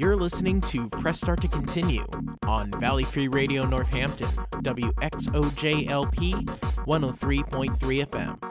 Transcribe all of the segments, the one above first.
You're listening to Press Start to Continue on Valley Free Radio Northampton, WXOJLP 103.3 FM.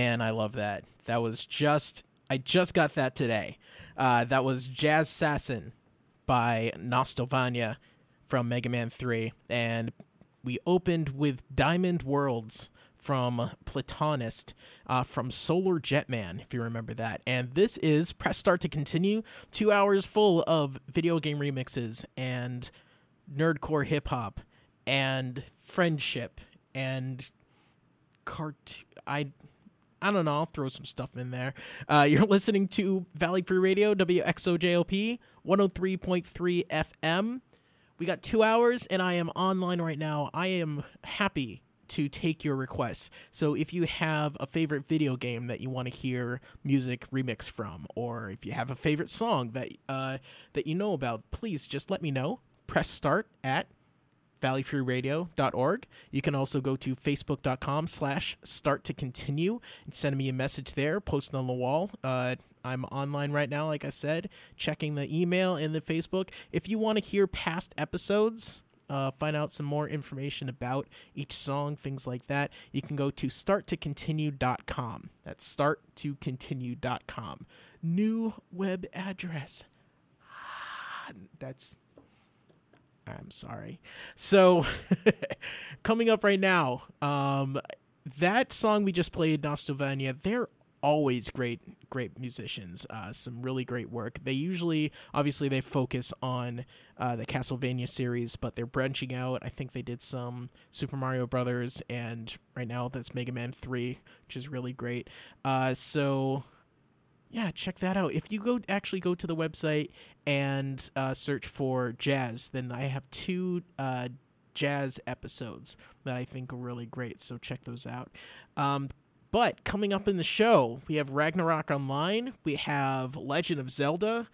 Man, I love that. That was just I just got that today. Uh, that was Jazz Sassin by Nostalvania from Mega Man 3. And we opened with Diamond Worlds from Platonist uh, from Solar Jetman, if you remember that. And this is Press Start to Continue, two hours full of video game remixes and nerdcore hip hop and friendship and cart. I. I don't know. I'll throw some stuff in there. Uh, you're listening to Valley Free Radio, WXOJLP, 103.3 FM. We got two hours, and I am online right now. I am happy to take your requests. So if you have a favorite video game that you want to hear music remix from, or if you have a favorite song that uh, that you know about, please just let me know. Press start at valleyfreeradio.org. You can also go to facebook.com slash start to continue and send me a message there, post it on the wall. Uh, I'm online right now, like I said, checking the email and the Facebook. If you want to hear past episodes, uh, find out some more information about each song, things like that, you can go to starttocontinue.com. That's starttocontinue.com. New web address. That's I'm sorry. So, coming up right now, um, that song we just played, Nostalvania, they're always great, great musicians. Uh, some really great work. They usually, obviously, they focus on uh, the Castlevania series, but they're branching out. I think they did some Super Mario Brothers, and right now that's Mega Man Three, which is really great. Uh, so yeah, check that out. If you go actually go to the website and uh, search for jazz, then I have two uh, jazz episodes that I think are really great. So check those out. Um, but coming up in the show, we have Ragnarok Online, we have Legend of Zelda,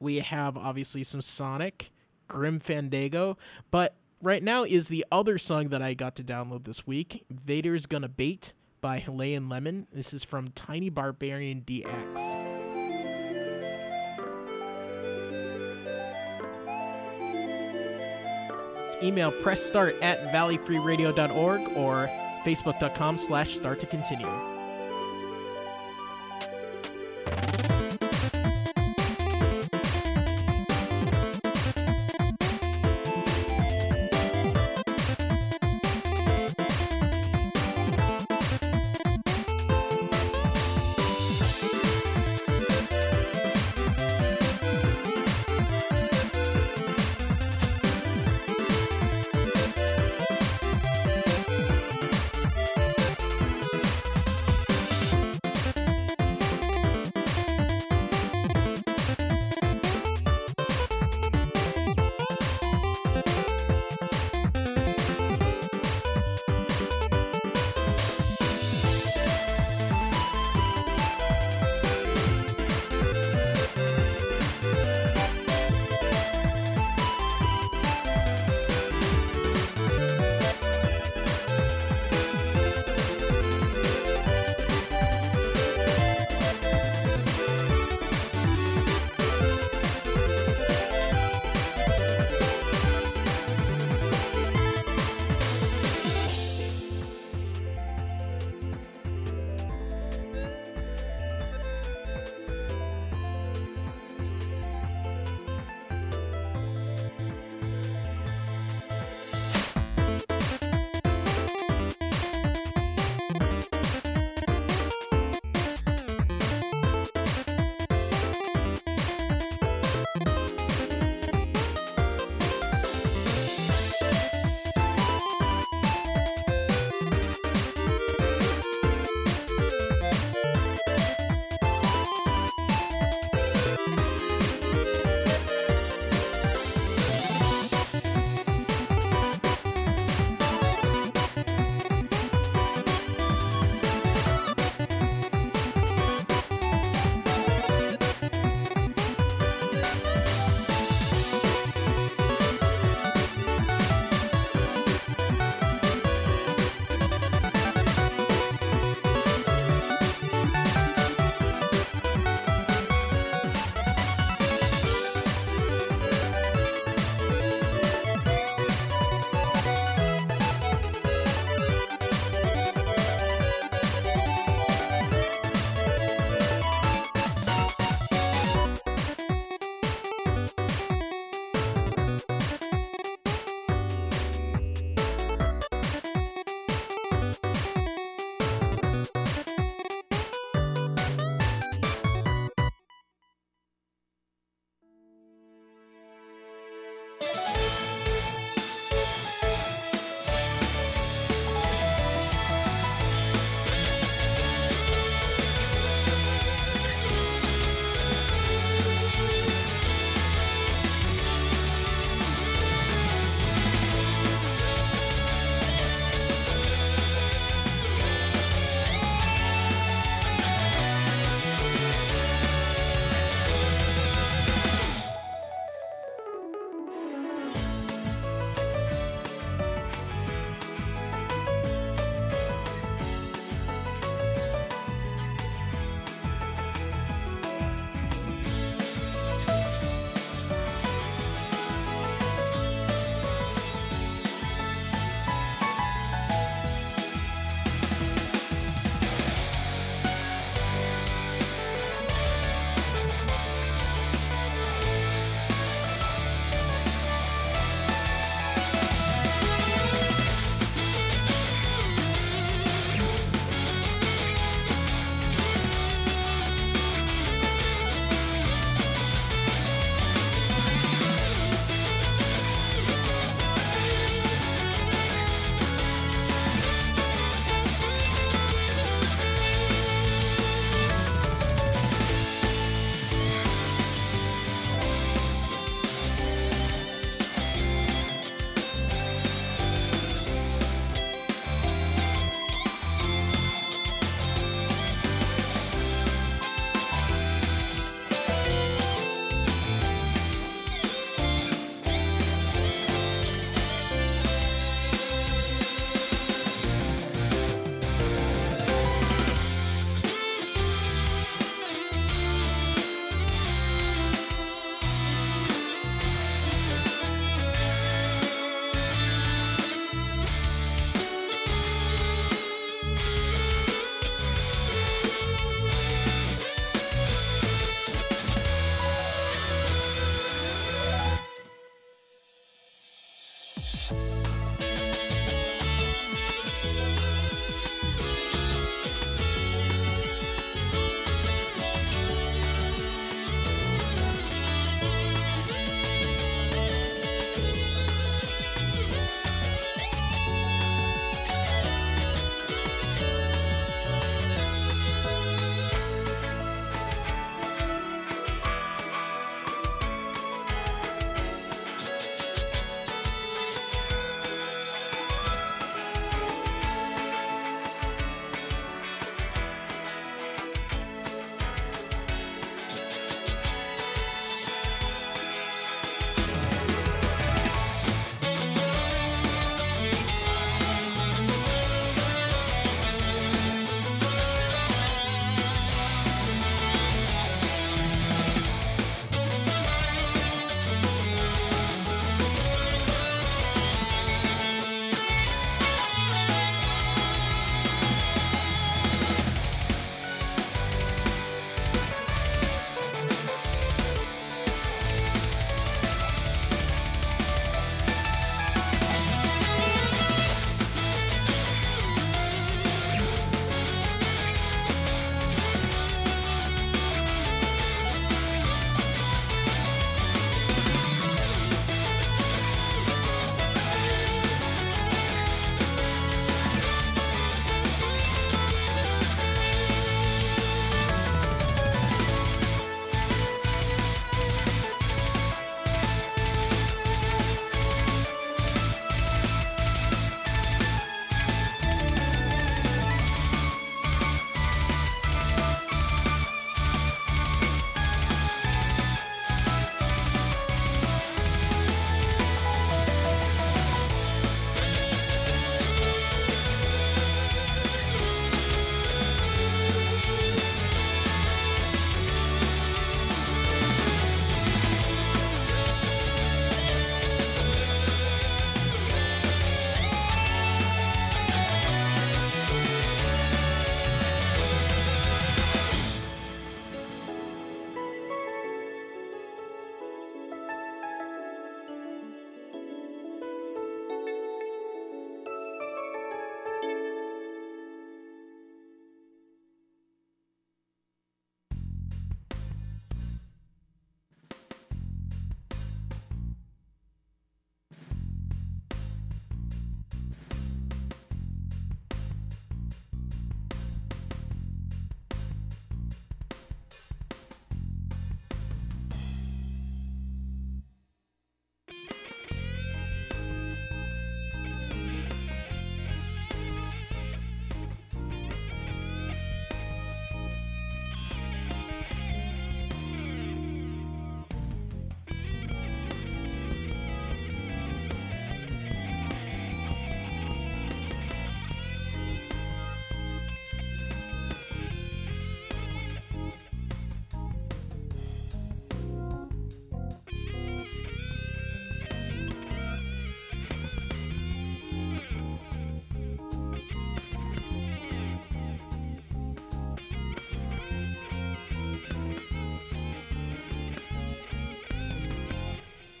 we have obviously some Sonic, Grim Fandango, but right now is the other song that I got to download this week, Vader's Gonna Bait by Himalayan Lemon. This is from Tiny Barbarian DX. email press start at valleyfreeradio.org or facebook.com slash start to continue.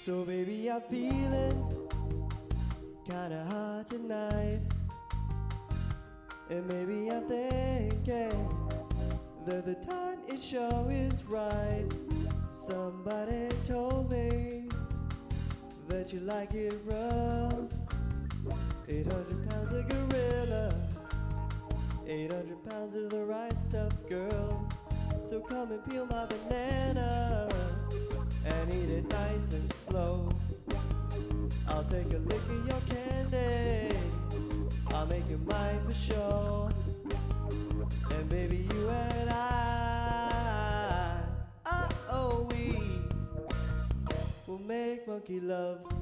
So baby, I'm feeling kinda hot tonight. And maybe I'm thinking that the time it show is right. Somebody told me that you like it rough. 800 pounds of gorilla, 800 pounds of the right stuff, girl. So come and peel my banana and eat it nice and slow. I'll take a lick of your candy. I'll make it mine for sure. And baby, you and I, oh, we will make monkey love.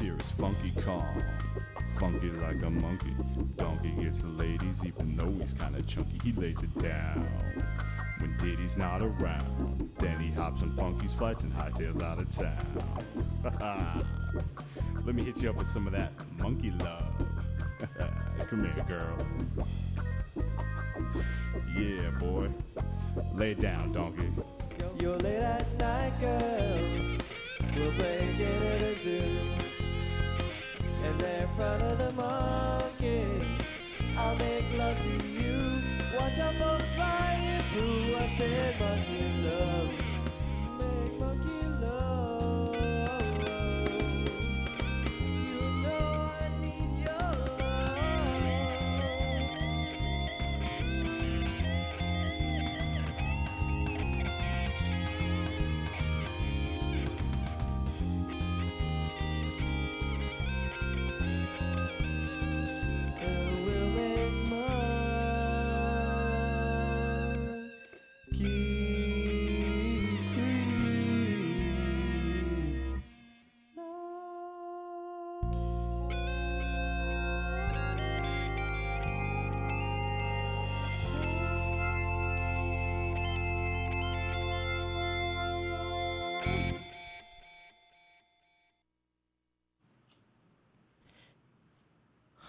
Here is Funky Kong. Funky like a monkey. Donkey gets the ladies, even though he's kinda chunky. He lays it down when Diddy's not around. Then he hops on Funky's flights and hightails out of town. Let me hit you up with some of that monkey love. Come here, girl. Yeah, boy. Lay it down, donkey. You're late at night, girl. We'll break it at a zoo. There in front of the monkey, I'll make love to you. Watch out for flying through. I said monkey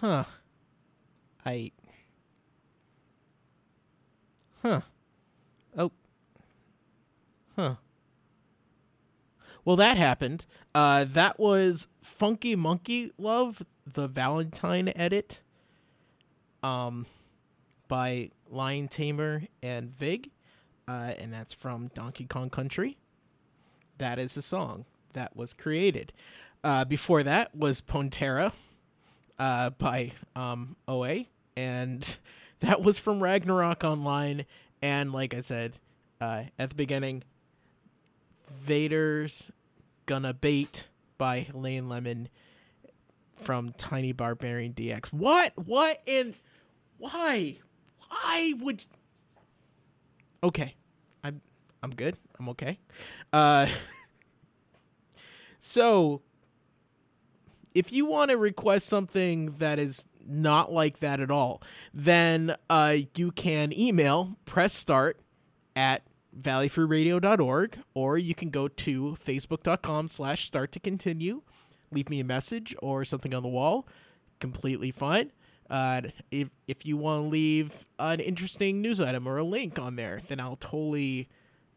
Huh. I. Huh. Oh. Huh. Well, that happened. Uh, that was Funky Monkey Love, the Valentine edit. Um, by Lion Tamer and Vig, uh, and that's from Donkey Kong Country. That is the song that was created. Uh, before that was Prontera uh, by um, OA, and that was from Ragnarok Online. And like I said uh, at the beginning, Vader's Gonna Bait by Lane Lemon from Tiny Barbarian DX. What? What in? Why? Why would? Okay, I'm I'm good. I'm okay. Uh, so if you want to request something that is not like that at all, then uh, you can email press start at valleyfreeradio.org or you can go to facebook.com slash start to continue leave me a message or something on the wall. Completely fine. Uh, if if you want to leave an interesting news item or a link on there, then I'll totally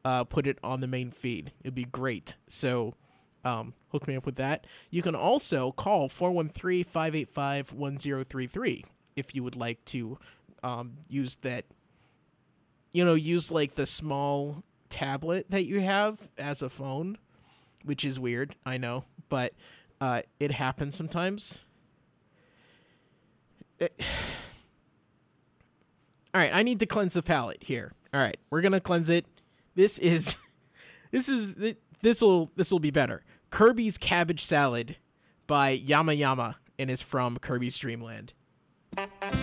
uh, put it on the main feed. It'd be great. So um, hook me up with that. You can also call 413 585 1033 if you would like to um, use that, you know, use like the small tablet that you have as a phone, which is weird, I know, but uh, it happens sometimes. It- All right, I need to cleanse the palate here. All right, we're gonna cleanse it. This is, this is this will this will be better. Kirby's Cabbage Salad by Yama Yama and is from Kirby's Dreamland. Time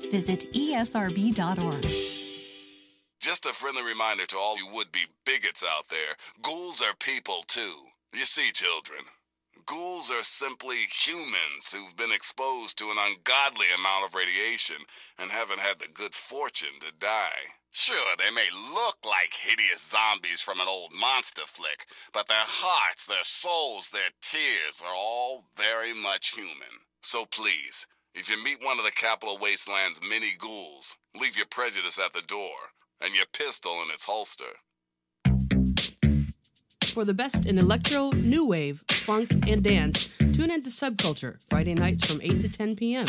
visit esrb.org. Just a friendly reminder to all you would be bigots out there ghouls are people too. You see, children, ghouls are simply humans who've been exposed to an ungodly amount of radiation and haven't had the good fortune to die. Sure, they may look like hideous zombies from an old monster flick, but their hearts, their souls, their tears are all very much human. So please, if you meet one of the Capital Wasteland's many ghouls, leave your prejudice at the door and your pistol in its holster. For the best in electro, new wave, funk, and dance, tune into Subculture Friday nights from 8 to 10 p.m.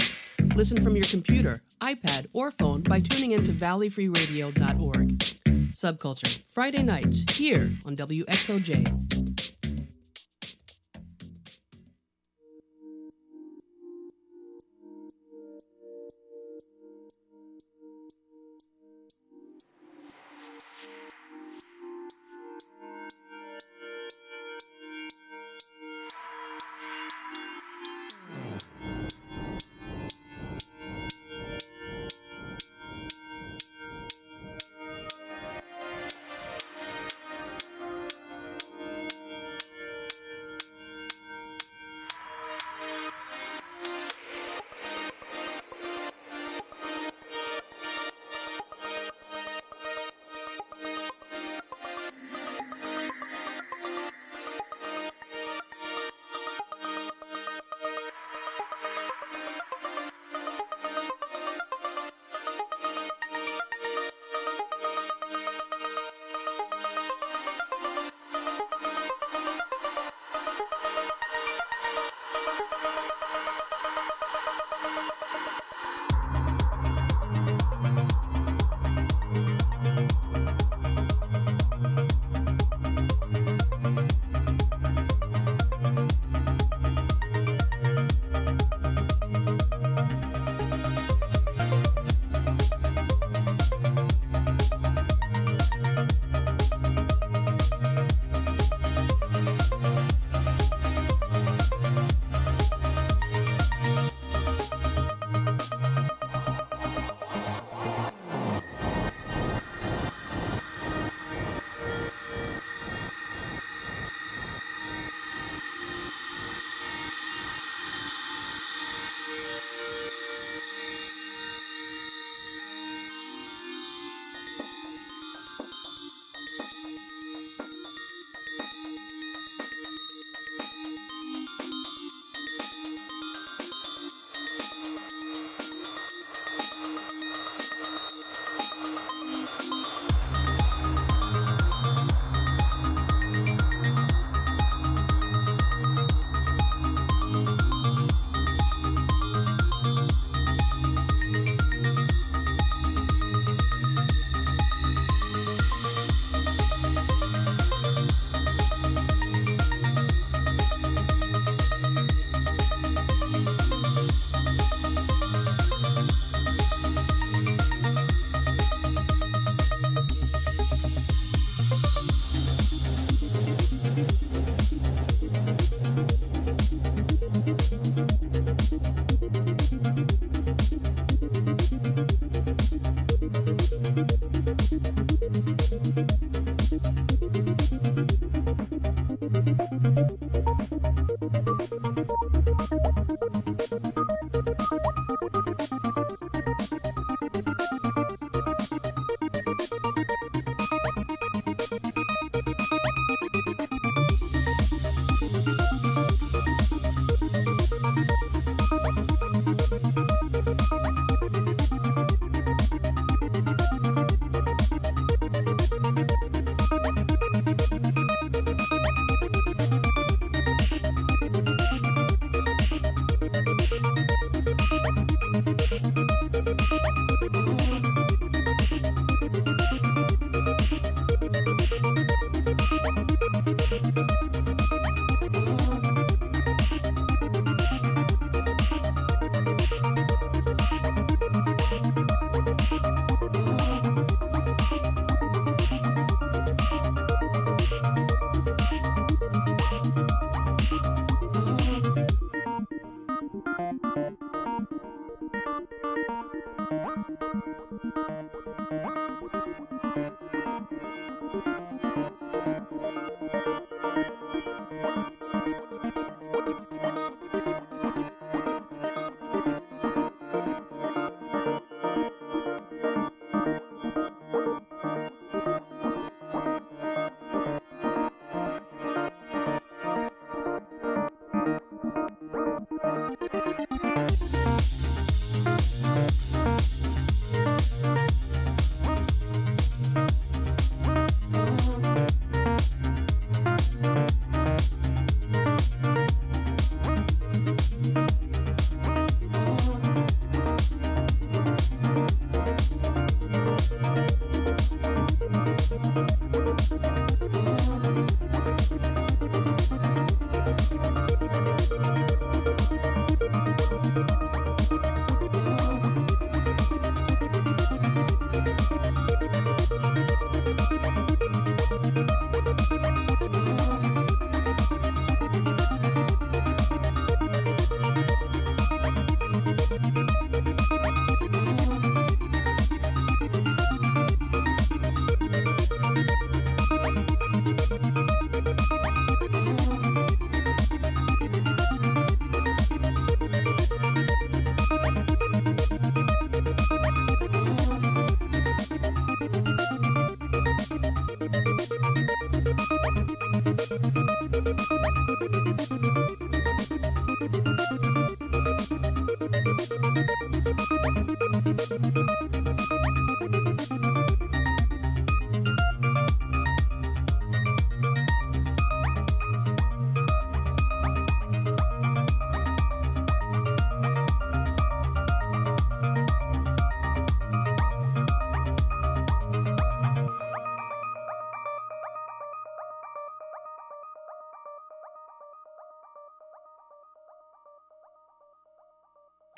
Listen from your computer, iPad, or phone by tuning into valleyfreeradio.org. Subculture Friday nights here on WXOJ.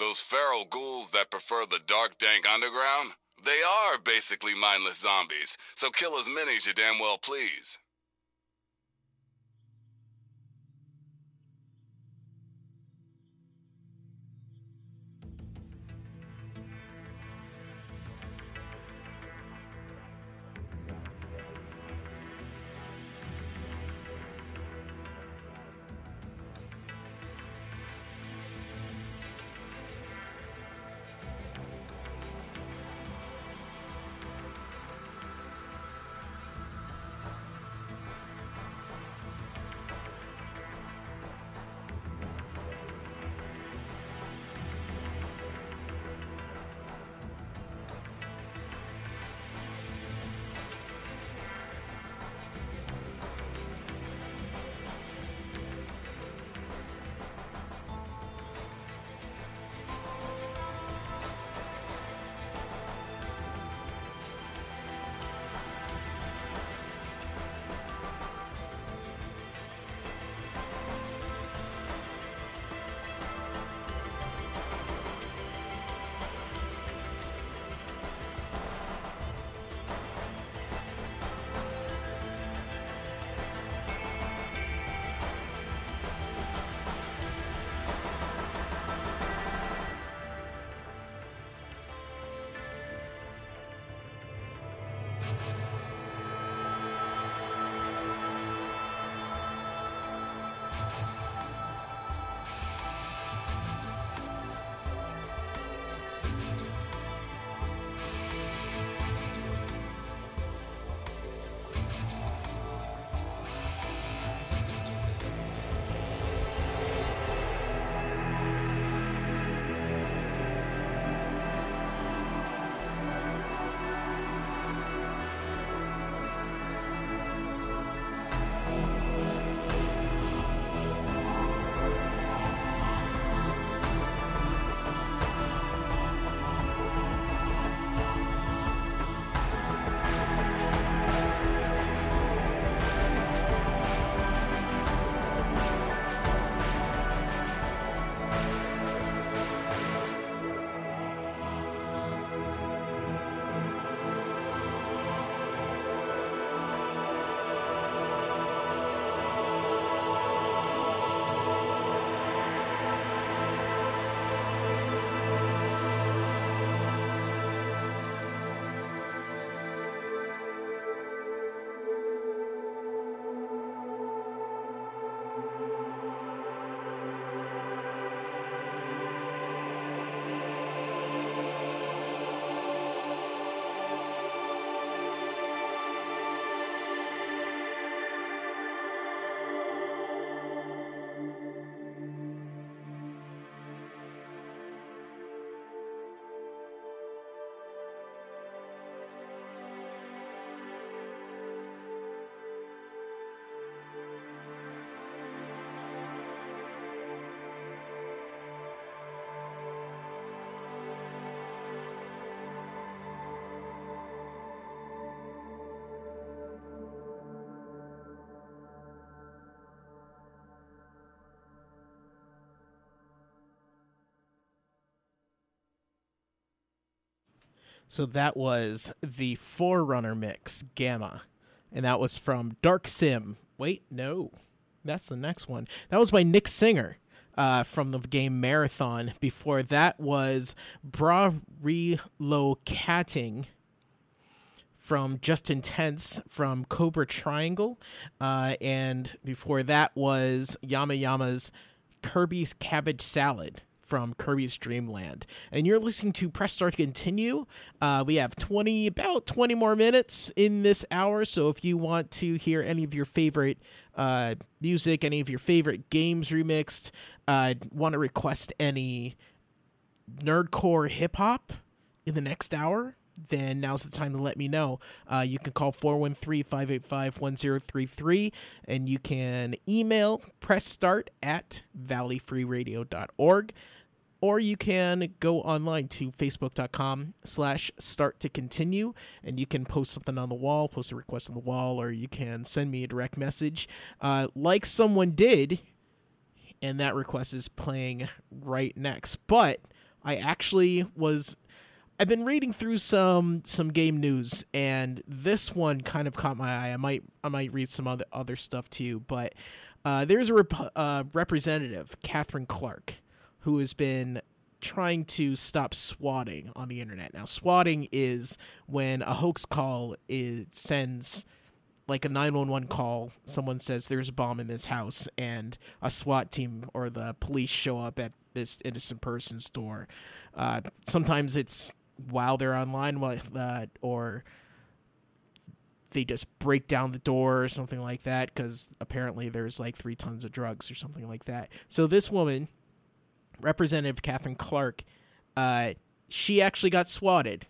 Those feral ghouls that prefer the dark, dank underground? They are basically mindless zombies, so kill as many as you damn well please. So that was the Forerunner mix, Gamma. And that was from Dark Sim. Wait, no. That's the next one. That was by Nick Singer uh, from the game Marathon. Before that was Bra Relocating from Just Intense from Cobra Triangle. Uh, and before that was Yama Yama's Kirby's Cabbage Salad from Kirby's Dream Land. And you're listening to Press Start Continue. Uh, we have 20, about 20 more minutes in this hour. So if you want to hear any of your favorite uh, music, any of your favorite games remixed, uh, want to request any nerdcore hip hop in the next hour, then now's the time to let me know. Uh, you can call 413 585 1033 and you can email pressstart at valleyfreeradio.org or you can go online to facebook.com slash start to continue and you can post something on the wall post a request on the wall or you can send me a direct message uh, like someone did and that request is playing right next but i actually was I've been reading through some some game news, and this one kind of caught my eye. I might I might read some other other stuff too, but uh, there's a rep- uh, representative, Katherine Clark, who has been trying to stop swatting on the internet. Now, swatting is when a hoax call is sends like a 911 call someone says there's a bomb in this house and a SWAT team or the police show up at this innocent person's door. Uh, sometimes it's while they're online uh, or they just break down the door or something like that because apparently there's like three tons of drugs or something like that. So this woman, Representative Katherine Clark, uh, she actually got swatted.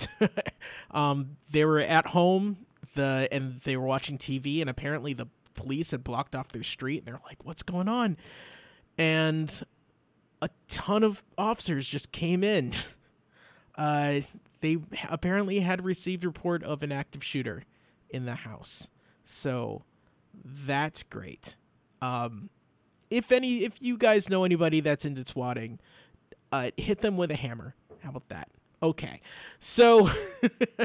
um, they were at home the and they were watching TV and apparently the police had blocked off their street and they're like, "What's going on?" And a ton of officers just came in. Uh, they apparently had received report of an active shooter in the house. So that's great. Um, if any, if you guys know anybody that's into swatting, uh, hit them with a hammer. How about that? Okay. So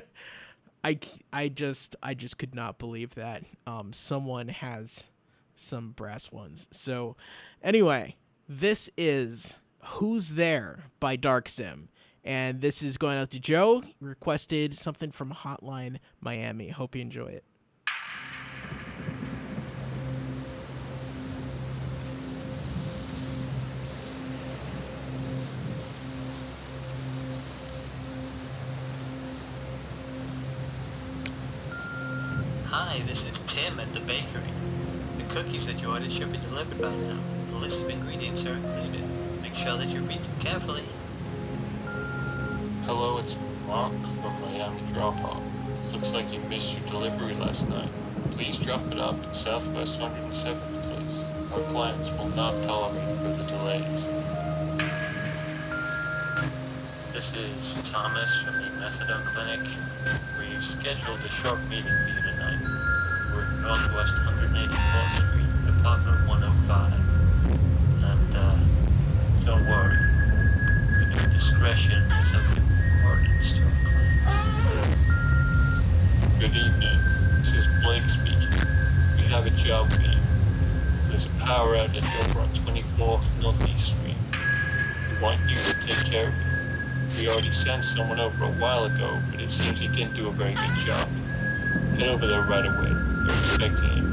I, I just I just could not believe that um, someone has some brass ones. So anyway, this is Who's There by Dark Sim. And this is going out to Joe. Requested something from Hotline Miami. Hope you enjoy it. Hi, this is Tim at the bakery. The cookies that you ordered should be delivered by now. The list of ingredients are included. Make sure that you read them carefully. Hello, it's Mark from Miami Drop-Off. Looks like you missed your delivery last night. Please drop it up at Southwest 107th Place. Our clients will not tolerate further delays. This is Thomas from the Methadone Clinic. We've scheduled a short meeting for you tonight. We're at Northwest 184th he didn't do a very good job. Head over there right away. They're expecting him.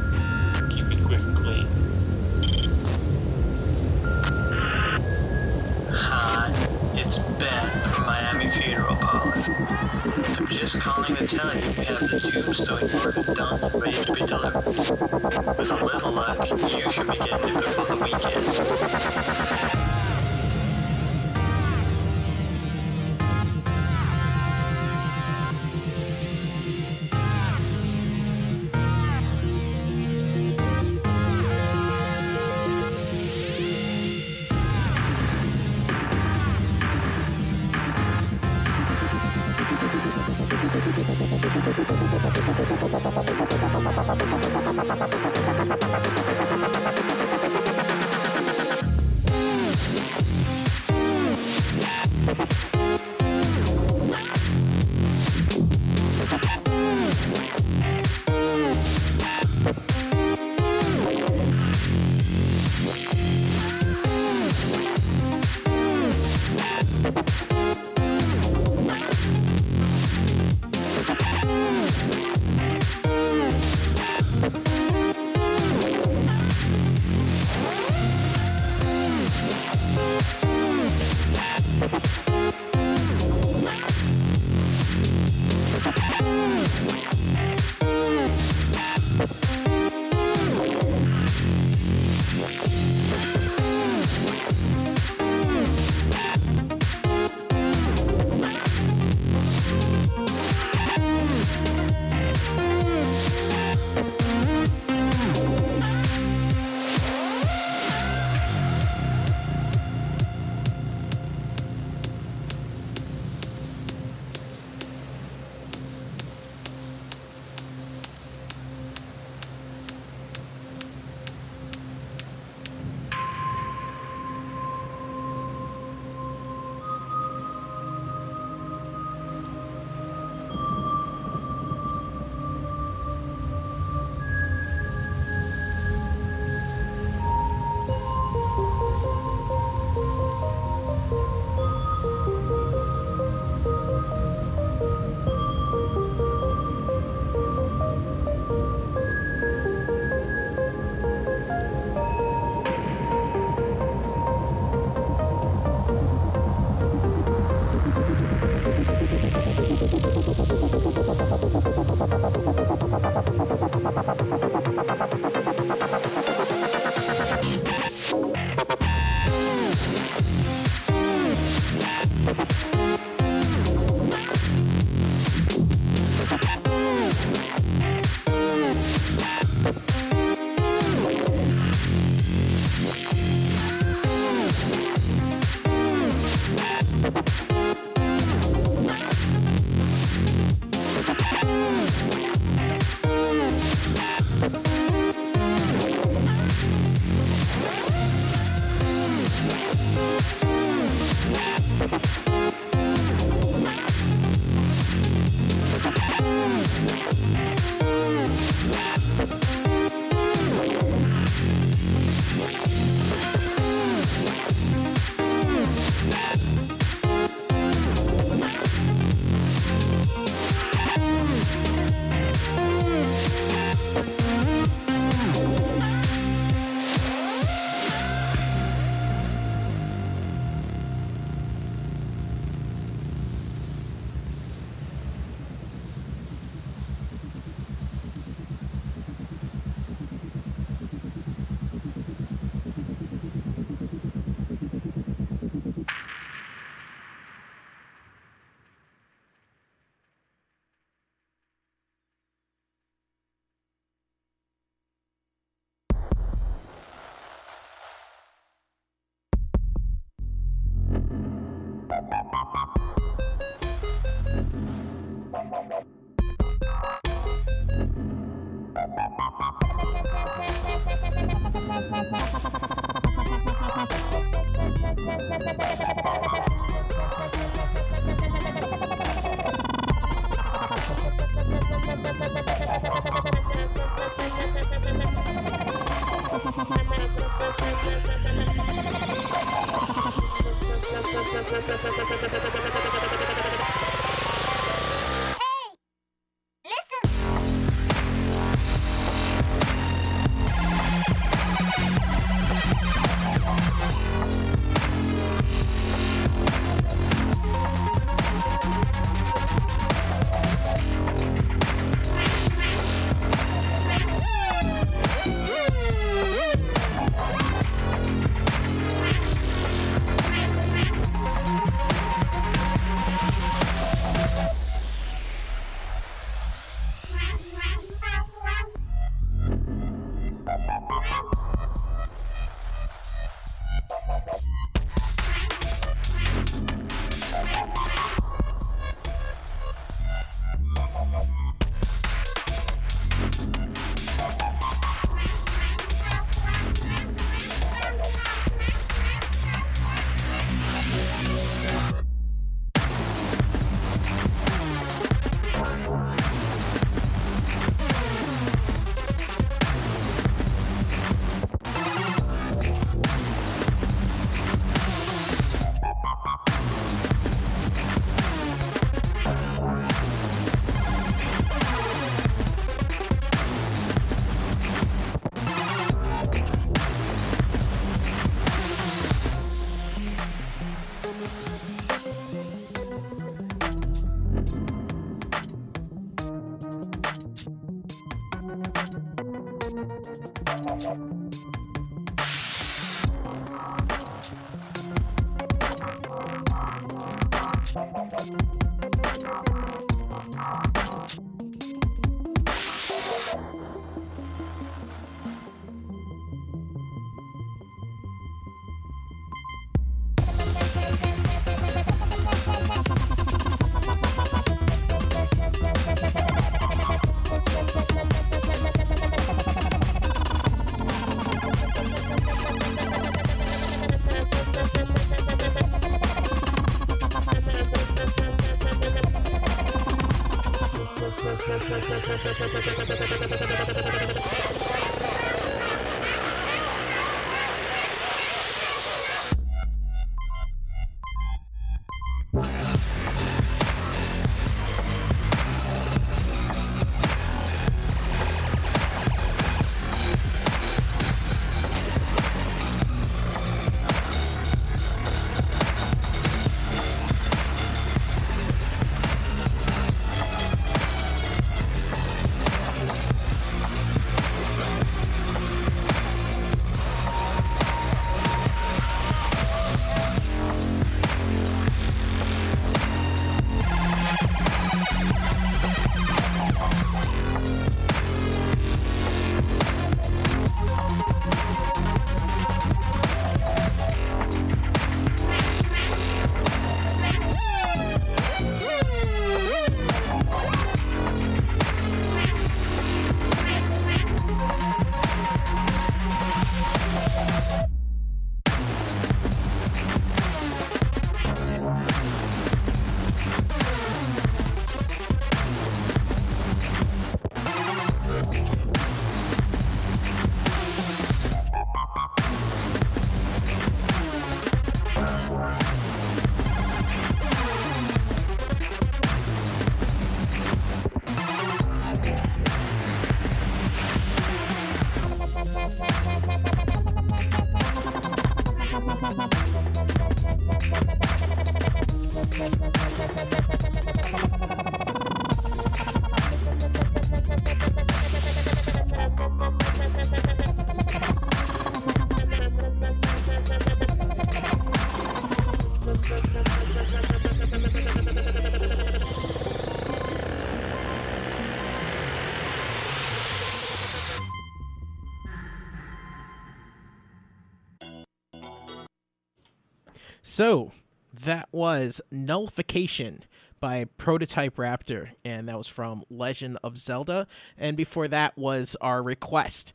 So, That was Nullification by Prototype Raptor, and that was from Legend of Zelda. And before that was our request,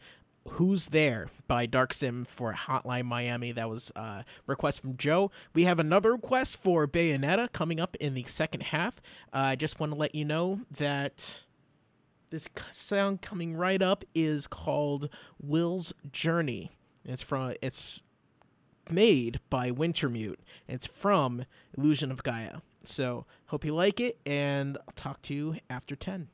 Who's There by Dark Sim for Hotline Miami. That was a request from Joe. We have another request for Bayonetta coming up in the second half. Uh, I just want to let you know that this sound coming right up is called Will's Journey. It's from it's made by Wintermute. It's from Illusion of Gaia. So hope you like it, and I'll talk to you after ten.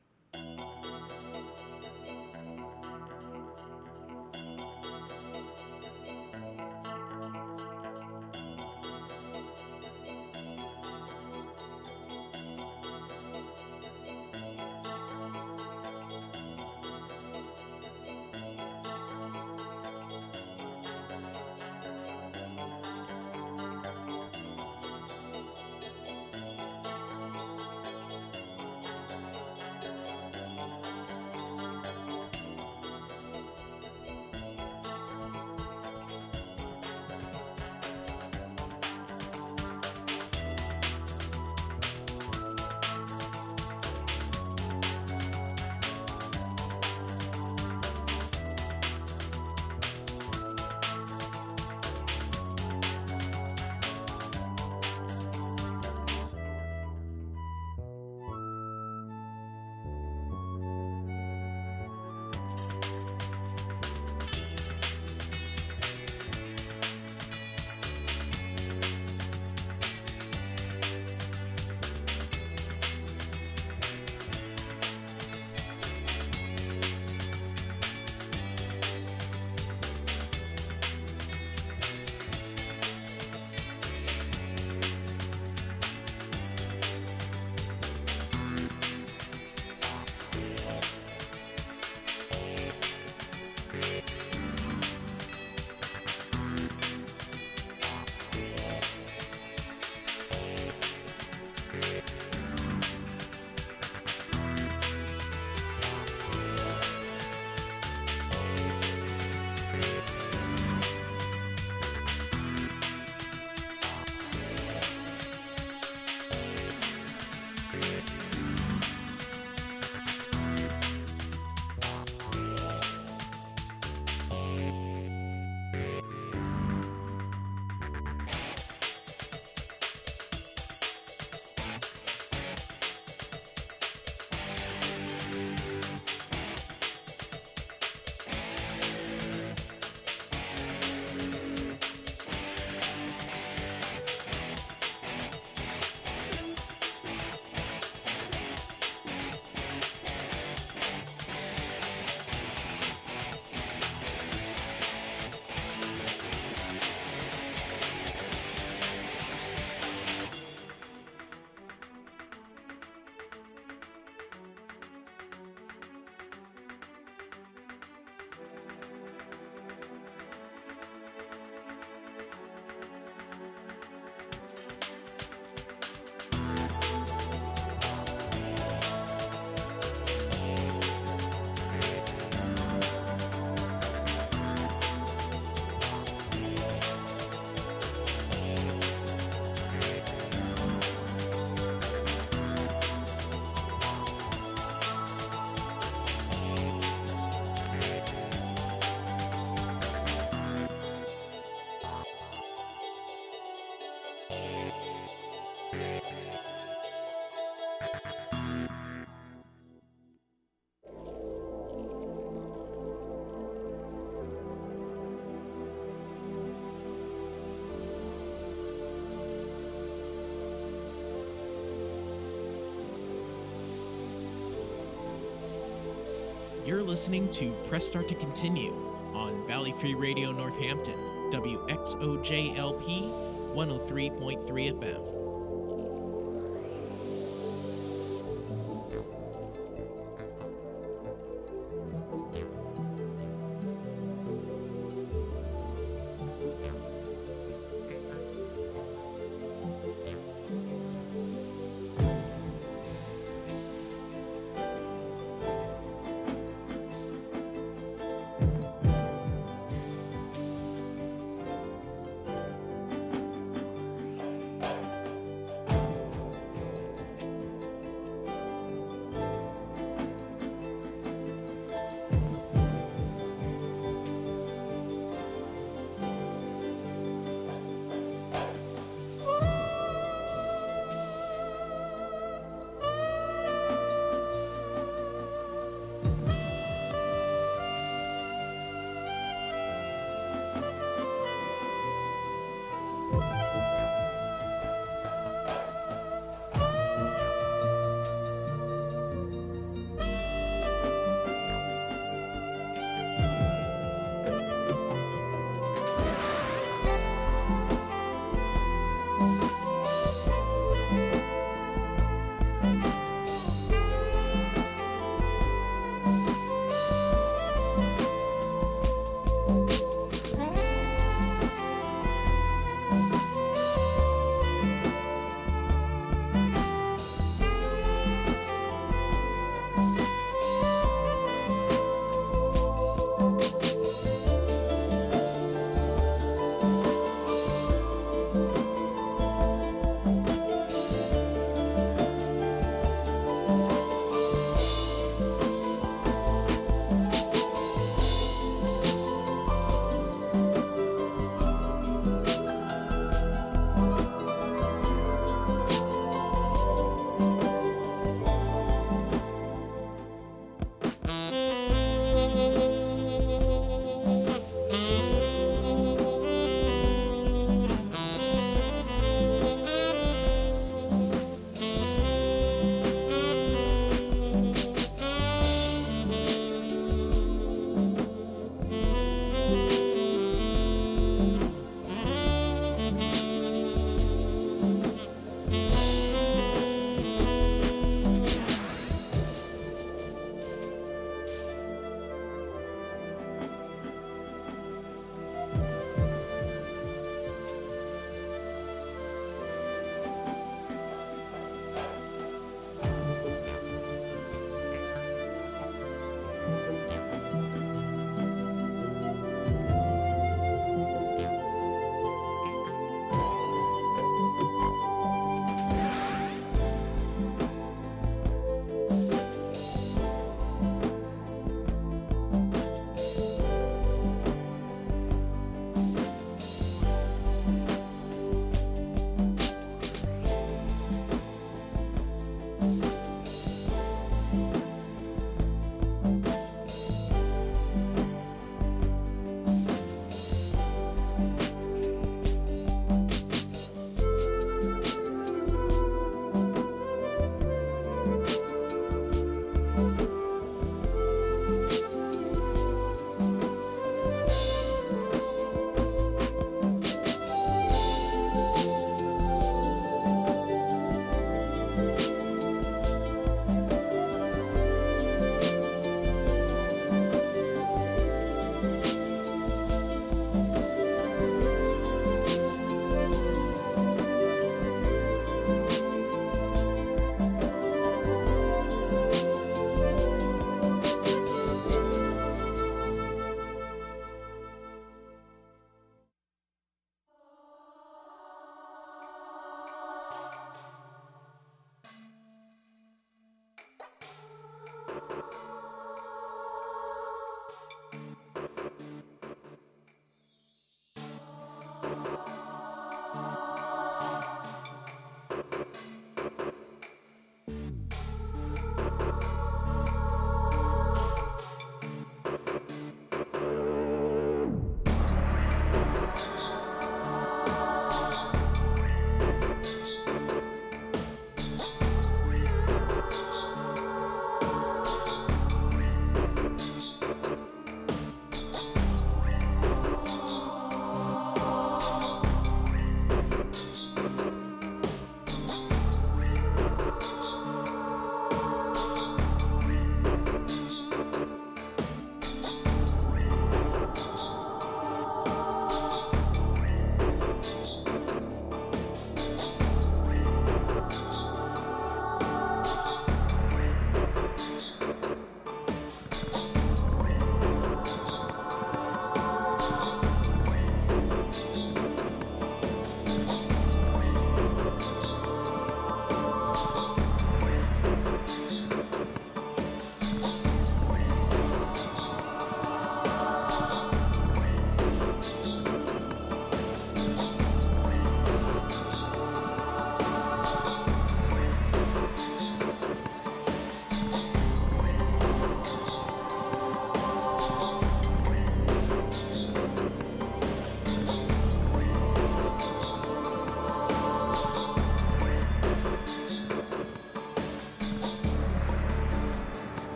You're listening to Press Start to Continue on Valley Free Radio Northampton, WXOJLP 103.3 FM.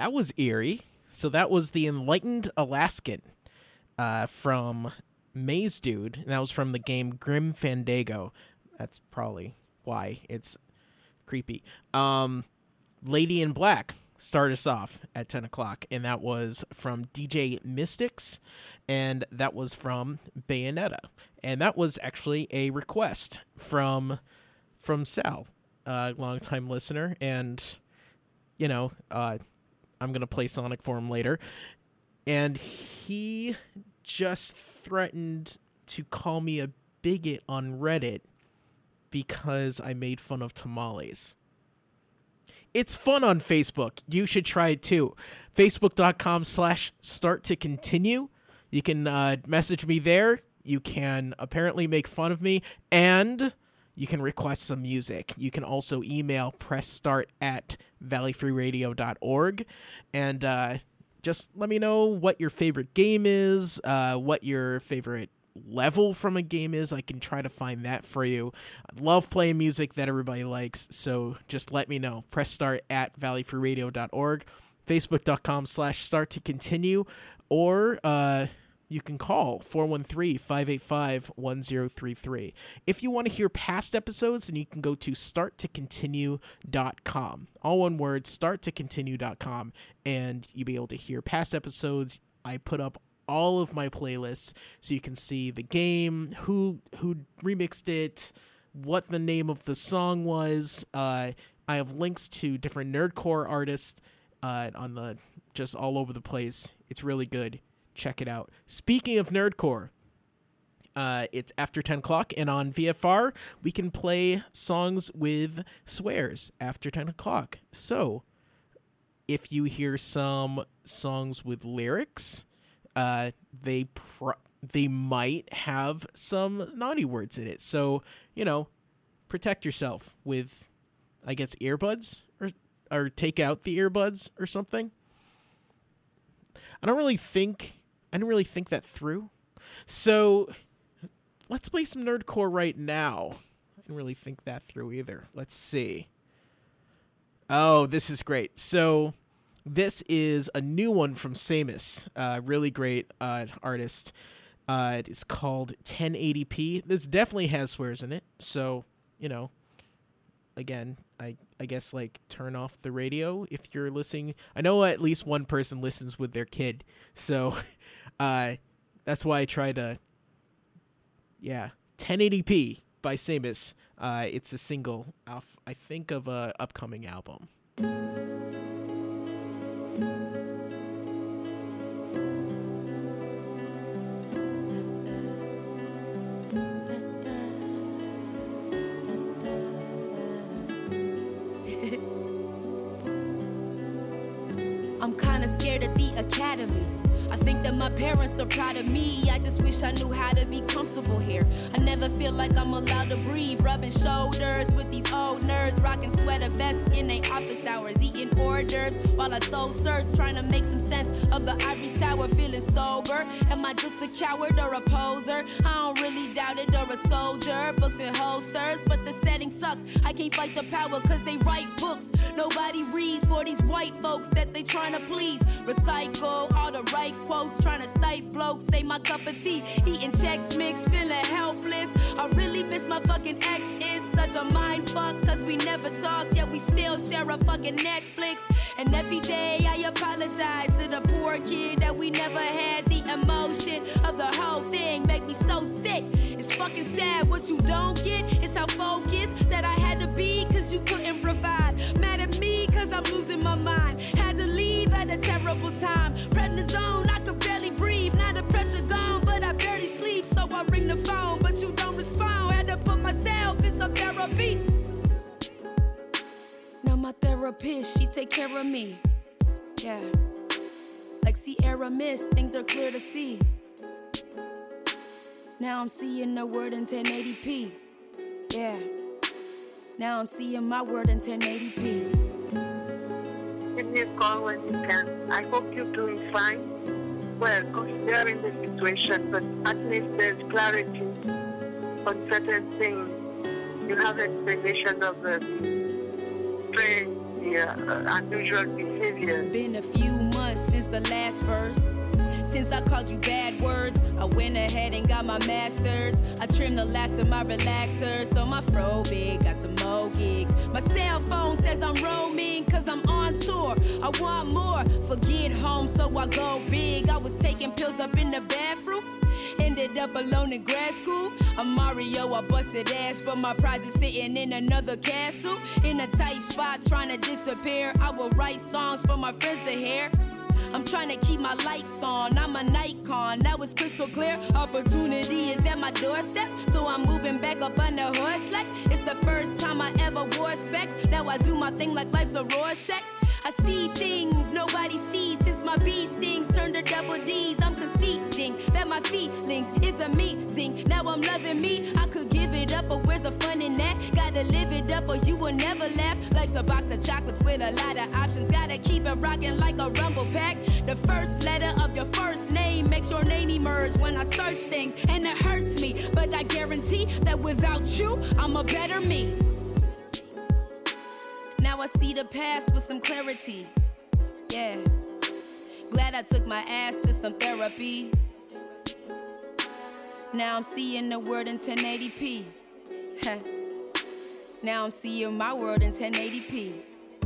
That was eerie. So that was the Enlightened Alaskan uh, from Maze Dude. And that was from the game Grim Fandango. That's probably why it's creepy. Um, Lady in Black start us off at 10 o'clock, and that was from DJ Mystics, and that was from Bayonetta. And that was actually a request from from Sal, a longtime listener, and you know, uh, I'm gonna play Sonic for him later. And he just threatened to call me a bigot on Reddit because I made fun of tamales. It's fun on Facebook. You should try it too. Facebook.com slash start to continue. You can uh, message me there. You can apparently make fun of me and you can request some music. You can also email pressstart at valleyfreeradio.org and uh, just let me know what your favorite game is, uh, what your favorite level from a game is. I can try to find that for you. I love playing music that everybody likes, so just let me know. Press start at valleyfreeradio.org, facebook.com slash start to continue, or uh, you can call 413-585-1033. If you want to hear past episodes, then you can go to starttocontinue.com. All one word, starttocontinue.com, and you'll be able to hear past episodes. I put up all of my playlists so you can see the game, who who remixed it, what the name of the song was. Uh, I have links to different nerdcore artists uh, on the just all over the place. It's really good. Check it out. Speaking of nerdcore, uh, it's after 10 o'clock, and on VFR, we can play songs with swears after 10 o'clock. So, if you hear some songs with lyrics, uh, they pro- they might have some naughty words in it. So you know, protect yourself with, I guess, earbuds or or take out the earbuds or something. I don't really think I didn't really think that through. So let's play some nerdcore right now. I didn't really think that through either. Let's see. Oh, this is great. So this is a new one from Sammus, uh, really great uh, artist. Uh, it is called 1080p. This definitely has swears in it, so you know. Again, I I guess like turn off the radio if you're listening. I know at least one person listens with their kid, so uh, that's why I try to. Yeah, 1080p by Sammus. Uh, it's a single off, I think, of a upcoming album. I'm kinda scared of the academy. That my parents are proud of me. I just wish I knew how to be comfortable here. I never feel like I'm allowed to breathe. Rubbing shoulders with these old nerds, rocking sweater vests in their office hours, eating hors d'oeuvres while I soul search, trying to make some sense of the ivory tower, feeling sober. Am I just a coward or a poser? I don't really doubt it or a soldier. Books and holsters, but the setting sucks. I can't fight the power cause they write books. Nobody reads for these white folks that they trying to please. Recycle all the right quotes, trying to cite blokes. Say my cup of tea, eating checks mix, feeling helpless. I really miss my fucking ex. Is such a mind fuck, cause we never talk, yet we still share a fucking Netflix. And every day I apologize to the poor kid that we never had. The emotion of the whole thing make me so sick. It's fucking sad what you don't get. It's how focused that I had to be, cause you couldn't provide. Mad at me, cause I'm losing my mind. Had a terrible time. Prednisone, I could barely breathe. Now the pressure gone, but I barely sleep. So I ring the phone, but you don't respond. Had to put myself in some therapy. Now my therapist, she take care of me. Yeah. Like Sierra Mist, things are clear to see. Now I'm seeing the word in 1080p. Yeah. Now I'm seeing my word in 1080p. Give me a call when you can. I hope you're doing fine. Well, considering the situation, but at least there's clarity on certain things. You have explanation of the strange, uh, unusual behavior. Been a few months since the last verse. Since I called you bad words, I went ahead and got my masters. I trimmed the last of my relaxers, so my fro big, got some more gigs. My cell phone says I'm roaming, cause I'm on tour. I want more, forget home, so I go big. I was taking pills up in the bathroom. Ended up alone in grad school. I'm Mario, I busted ass, but my prize is sitting in another castle. In a tight spot, trying to disappear. I will write songs for my friends to hear. I'm trying to keep my lights on. I'm a Nikon. Now it's crystal clear. Opportunity is at my doorstep. So I'm moving back up on the horse like it's the first time I ever wore specs. Now I do my thing like life's a Rorschach. I see things nobody sees since my bee stings turned to double D's. I'm conceding that my feelings is amazing. Now I'm loving me. I could give it up, but where's the fun in that? Gotta live it up, or you will never laugh. Life's a box of chocolates with a lot of options. Gotta keep it rocking like a rumble pack. The first letter of your first name makes your name emerge when I search things, and it hurts me. But I guarantee that without you, I'm a better me. Now I see the past with some clarity. Yeah. Glad I took my ass to some therapy. Now I'm seeing the world in 1080p. now I'm seeing my world in 1080p.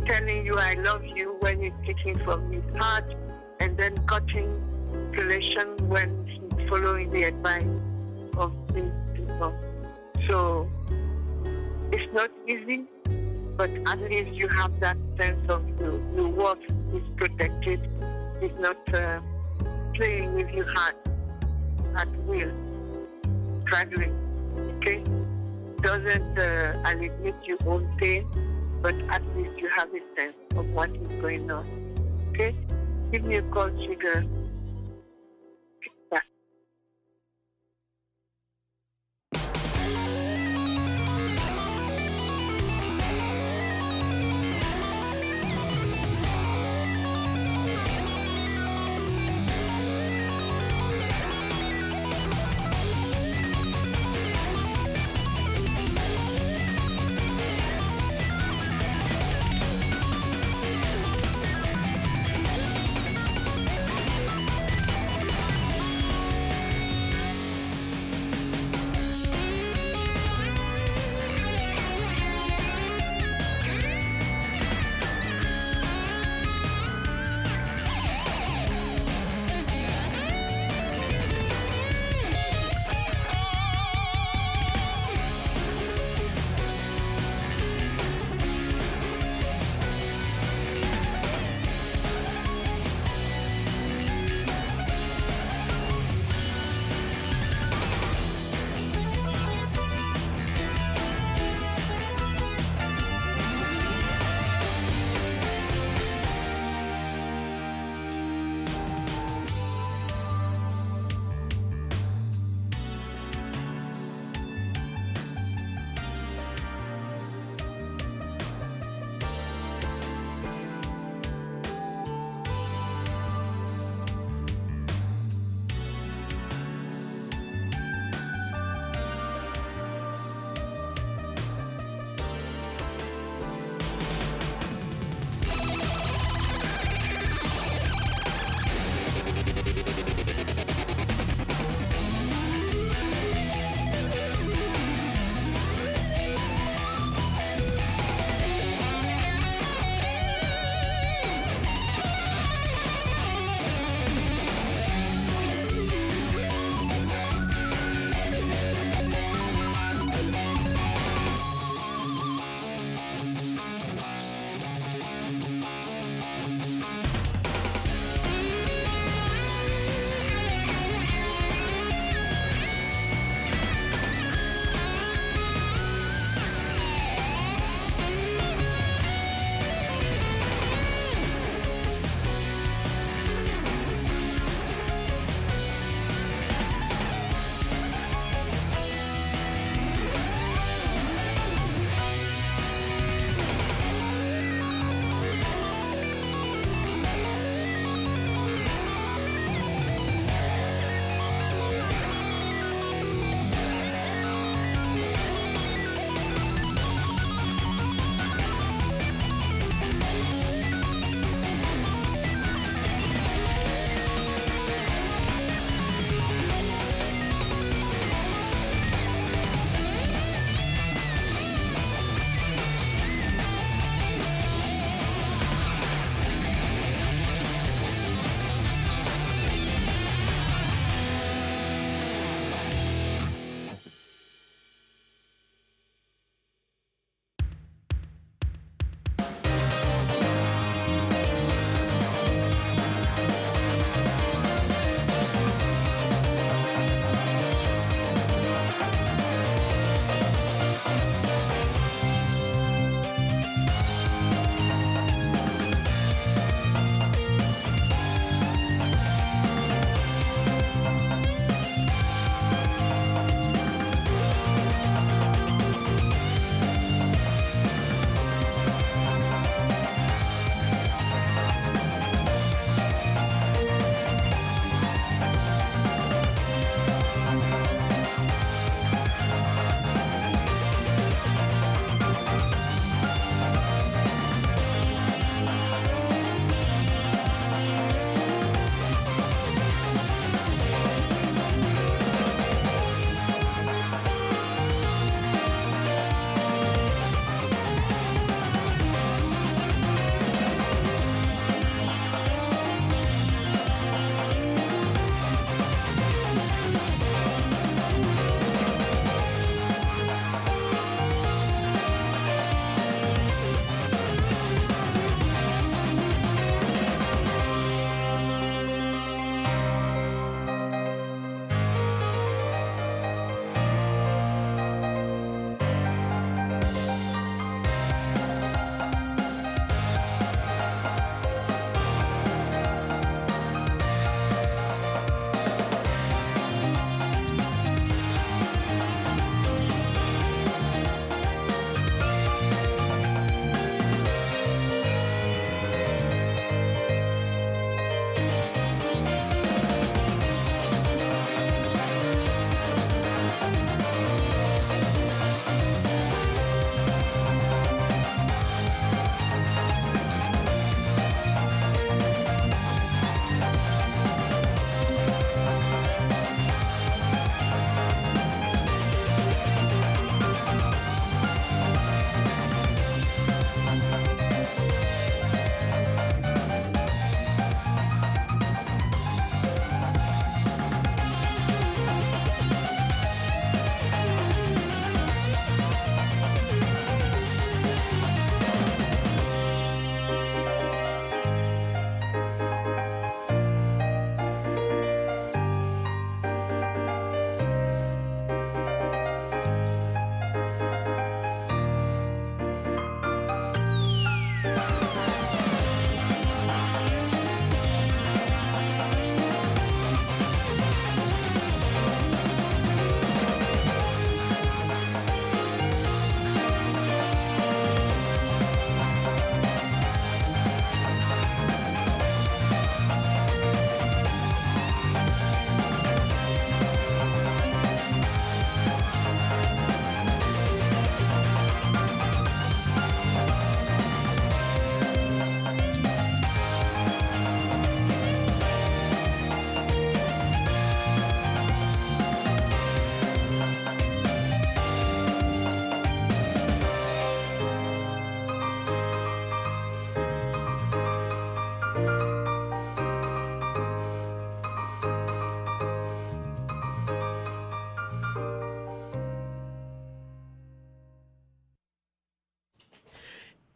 Telling you I love you when he's taking from me heart and then cutting relation when following the advice of these people. So it's not easy, but at least you have that sense of your, your worth is protected. He's not uh, playing with your heart at will, struggling. Okay? Doesn't uh, alleviate your own pain, but at least you have a sense of what is going on. Okay? Give me a call, sugar.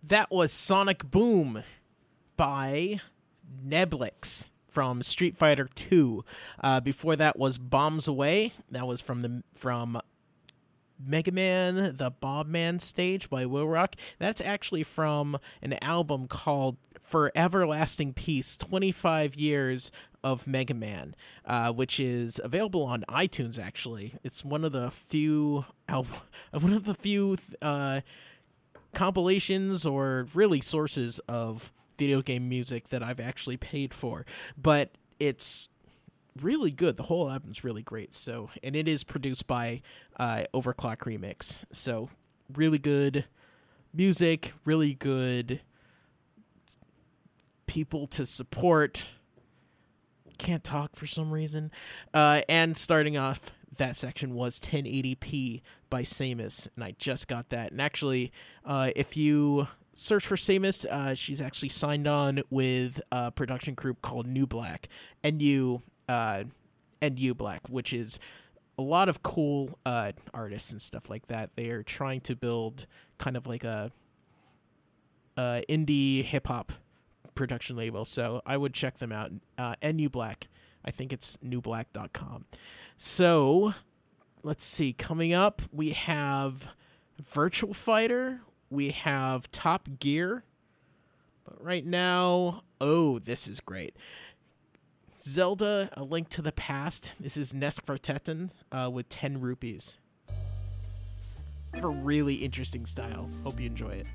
That was Sonic Boom by Neblix from Street Fighter 2. Uh, before that was Bombs Away. That was from the from Mega Man, the Bomb Man stage by Will Rock. That's actually from an album called For Everlasting Peace 25 Years of Mega Man, uh, which is available on iTunes, actually. It's one of the few, al- one of the few uh, compilations or really sources of video game music that I've actually paid for. But it's really good. The whole album's really great. So, and it is produced by uh, OverClocked ReMix. So, really good music, really good people to support. Can't talk for some reason. Uh, and starting off that section was 1080p by Sammus, and I just got that. And actually, uh, if you search for Sammus, uh, she's actually signed on with a production group called NU Black, and you uh, Black, which is a lot of cool uh, artists and stuff like that. They are trying to build kind of like a, a indie hip hop production label. So I would check them out. Uh, NU Black. I think it's newblack.com. So let's see. Coming up, we have Virtual Fighter. We have Top Gear. But right now, oh, this is great. Zelda: A Link to the Past. This is Nesfertetten uh, with ten rupees. Have a really interesting style. Hope you enjoy it.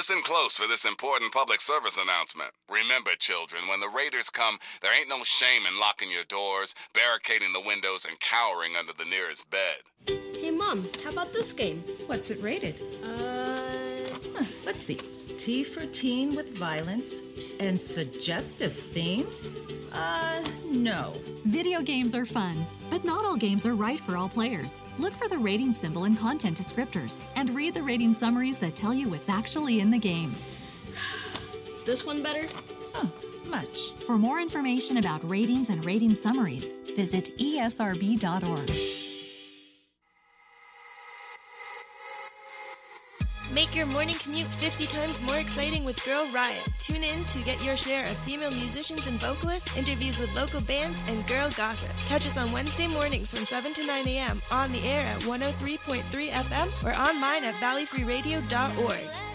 Listen close for this important public service announcement. Remember, children, when the raiders come, there ain't no shame in locking your doors, barricading the windows, and cowering under the nearest bed. Hey, Mom, how about this game? What's it rated? Uh. Huh, let's see. T for teen with violence and suggestive themes? Uh, no. Video games are fun, but not all games are right for all players. Look for the rating symbol and content descriptors, and read the rating summaries that tell you what's actually in the game. This one better? Oh, much. For more information about ratings and rating summaries, visit esrb.org. your morning commute 50 times more exciting with Girl Riot. Tune in to get your share of female musicians and vocalists, interviews with local bands, and girl gossip. Catch us on Wednesday mornings from 7 to 9 a.m. on the air at 103.3 FM or online at valleyfreeradio.org.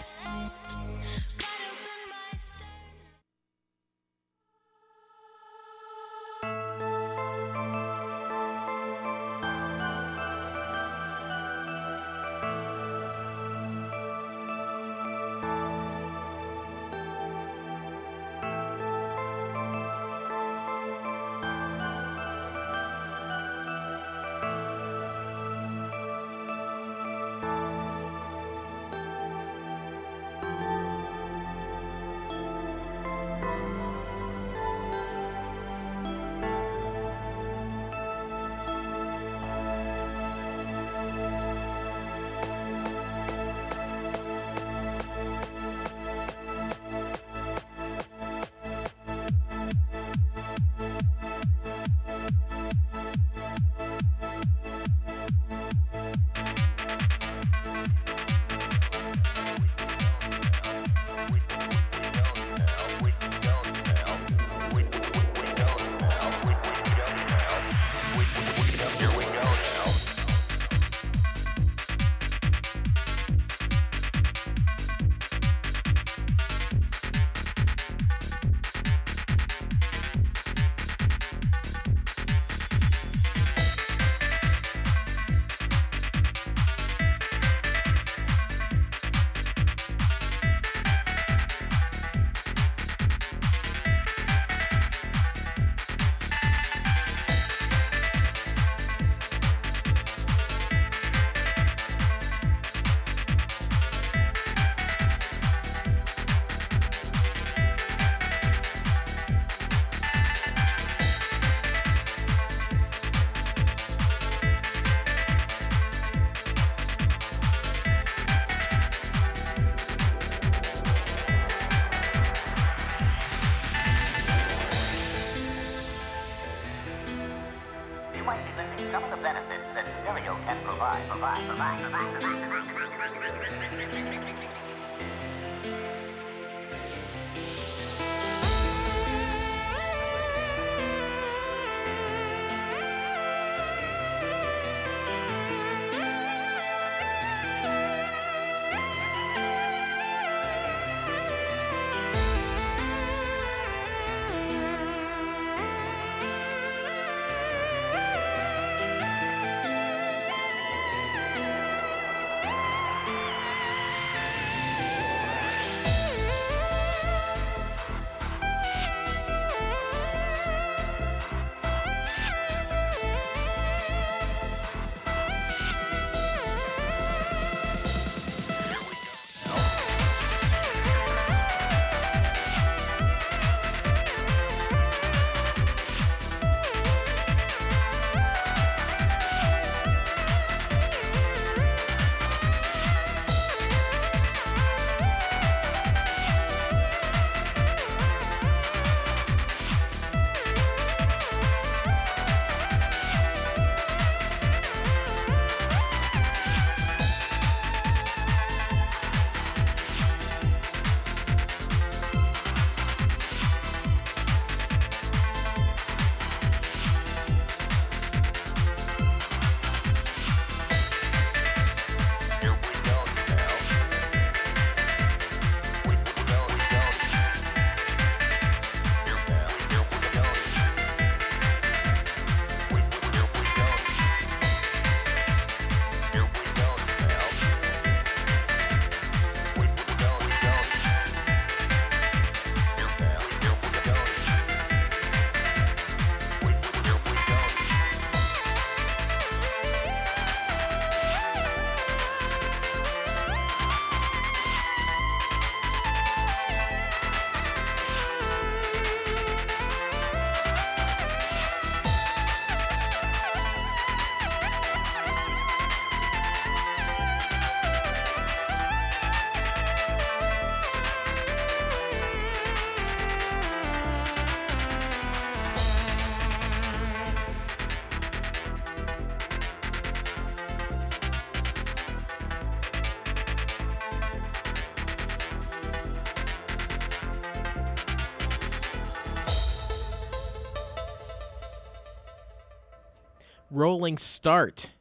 Rolling Start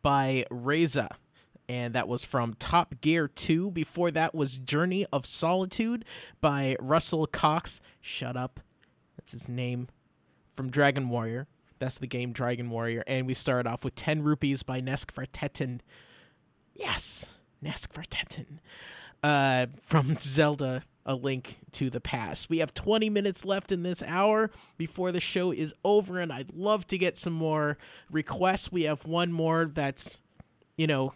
by Reza. And that was from Top Gear 2. Before that was Journey of Solitude by Russell Cox. Shut up. That's his name. From Dragon Warrior. That's the game Dragon Warrior. And we started off with 10 Rupees by Nesk Vartetin. Yes, Nesk Vartetin. Uh, from Zelda A Link to the Past. We have 20 minutes left in this hour before the show is over, and I'd love to get some more requests. We have one more that's, you know,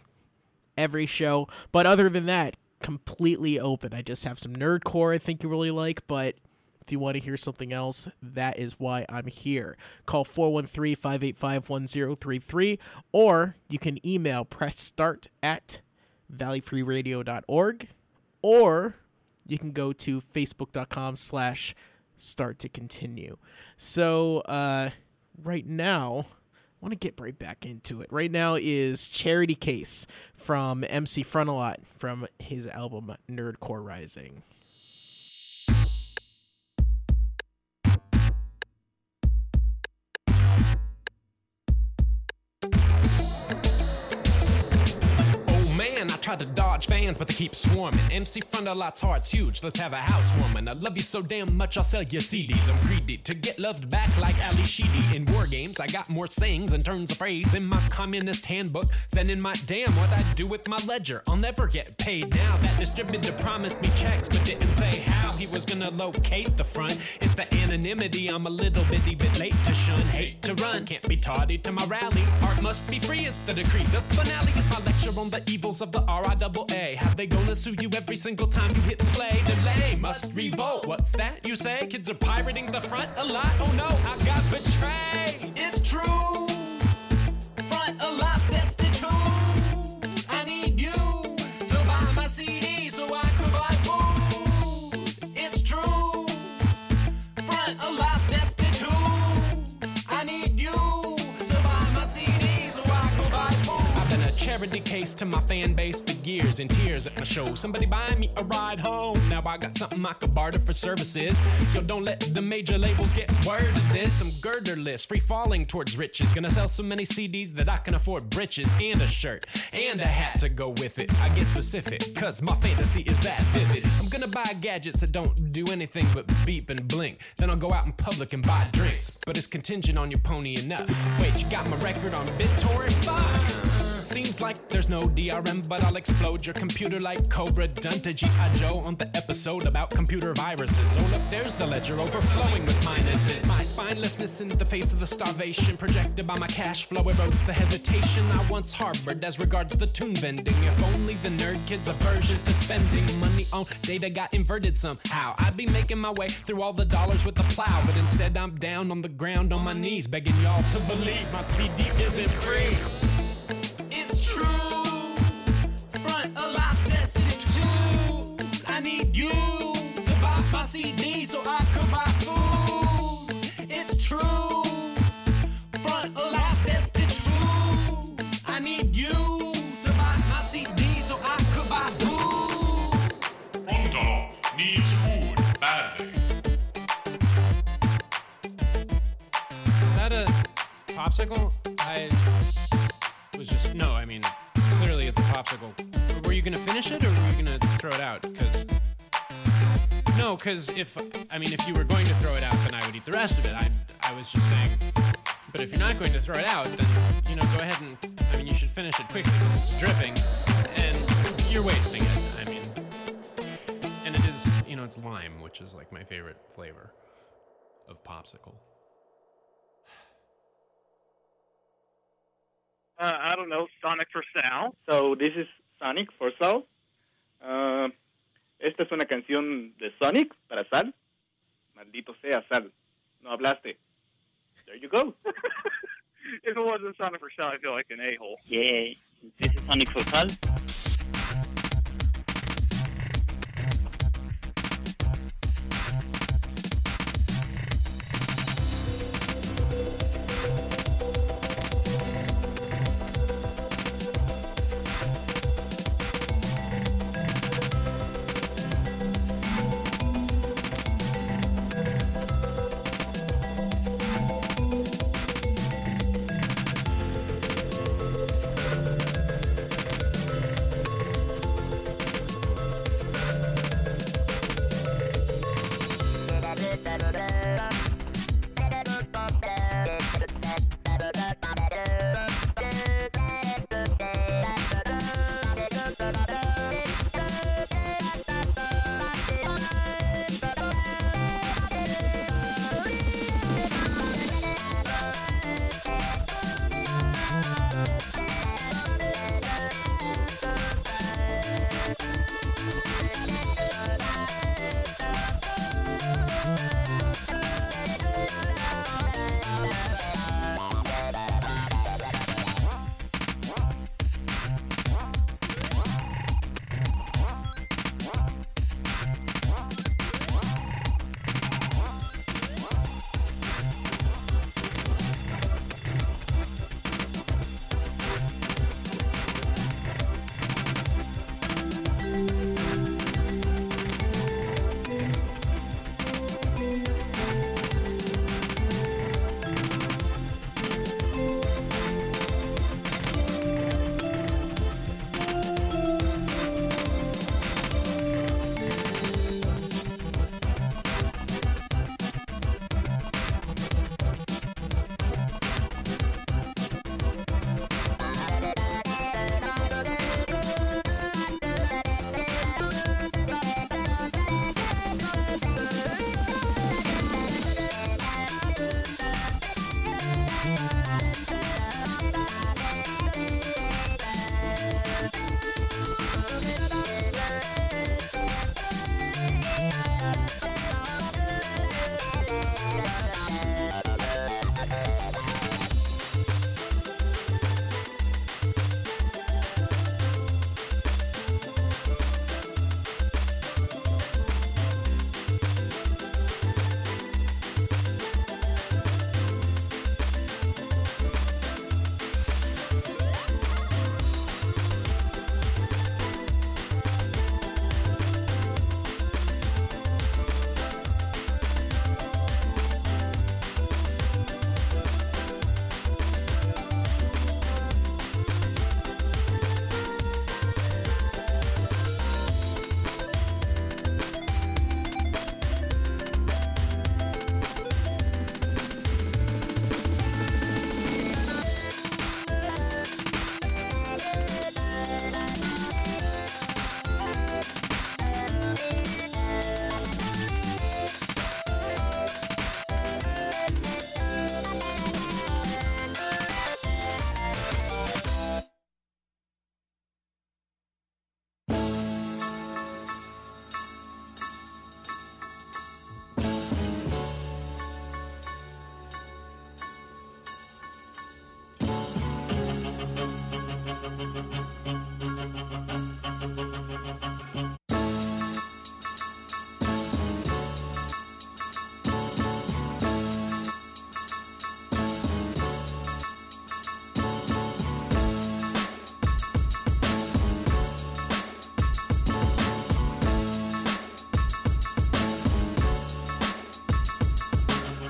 every show. But other than that, completely open. I just have some nerdcore I think you really like, but if you want to hear something else, that is why I'm here. Call 413 585 1033, or you can email press start at valleyfreeradio.org, or you can go to facebook.com slash start to continue. So, uh, right now, I want to get right back into it. Right now is Charity Case from MC Frontalot from his album Nerdcore Rising. Tried to dodge fans, but they keep swarming. MC Frontalot's heart's huge. Let's have a housewarming. I love you so damn much, I'll sell you CDs. I'm greedy to get loved back like Ally Sheedy. In war games, I got more sayings and turns of phrase in my communist handbook than in my damn what I do with my ledger. I'll never get paid now. That distributor promised me checks, but didn't say how he was gonna locate the front. It's the anonymity. I'm a little bitty bit late to shun. Hate to run, can't be tardy to my rally. Art must be free is the decree. The finale is my lecture on the evils of the R-I-double-A. Have they gonna sue you every single time you hit play? Delay must revolt. What's that you say? Kids are pirating the Frontalot? Oh no, I got betrayed. Charity case to my fan base for years in tears at my show. Somebody buy me a ride home. Now I got something I could barter for services. Yo, don't let the major labels get word of this. I'm girderless, free falling towards riches. Gonna sell so many CDs that I can afford britches and a shirt and a hat to go with it. I get specific, cause my fantasy is that vivid. I'm gonna buy gadgets that don't do anything but beep and blink. Then I'll go out in public and buy drinks. But it's contingent on your pony enough. Wait, you got my record on BitTorrent? Fine. Seems like there's no DRM, but I'll explode your computer like Cobra done to G.I. Joe on the episode about computer viruses. Oh, look, there's the ledger overflowing with minuses. My spinelessness in the face of the starvation projected by my cash flow erodes the hesitation I once harbored as regards the tune vending. If only the nerd kid's aversion to spending money on data got inverted somehow. I'd be making my way through all the dollars with a plow, but instead I'm down on the ground on my knees, begging y'all to believe my CD isn't free. CD so I could buy food. It's true. Frontalot's destitute. I need you to buy my CD so I could buy food. Frontal needs food badly. Is that a popsicle? I was just no. I mean, clearly it's a popsicle. Were you gonna finish it or were you gonna throw it out? No, because if I mean if you were going to throw it out, then I would eat the rest of it. I I was just saying. But if you're not going to throw it out, then you know go ahead and I mean you should finish it quickly because it's dripping and you're wasting it. I mean, and it is you know it's lime, which is like my favorite flavor of popsicle. uh, I don't know, Sonic for Sal. So this is Sonic for Sal. Uh, esta es una canción de Sonic para Sal. Maldito sea Sal. No hablaste. There you go. if it wasn't Sonic for Sal, I feel like an a-hole. Yeah, this is Sonic for Sal.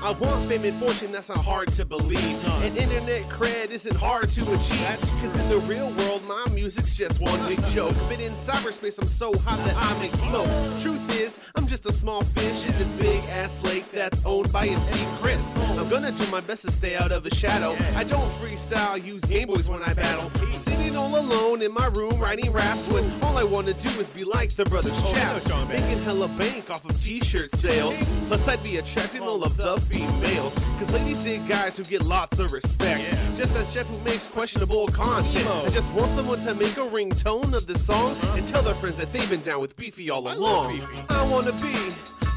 I want fame and fortune, that's not hard to believe. And internet cred isn't hard to achieve. Cause in the real world, my music's just one big joke. But in cyberspace, I'm so hot that I make smoke. Truth is, I'm just a small fish in this big ass lake that's owned by MC Chris. I'm gonna do my best to stay out of the shadow. I don't freestyle, use Game Boys when I battle. Sitting all alone in my room writing raps when all I wanna do is be like the brothers chap. Making hella bank off of t-shirt sales. Plus I'd be attracting all of the females. Cause ladies dig guys who get lots of respect. Just as Jeff who makes questionable content. I just want someone to make a ringtone of this song and tell their friends that they've been down with Beefy all along. I wanna be,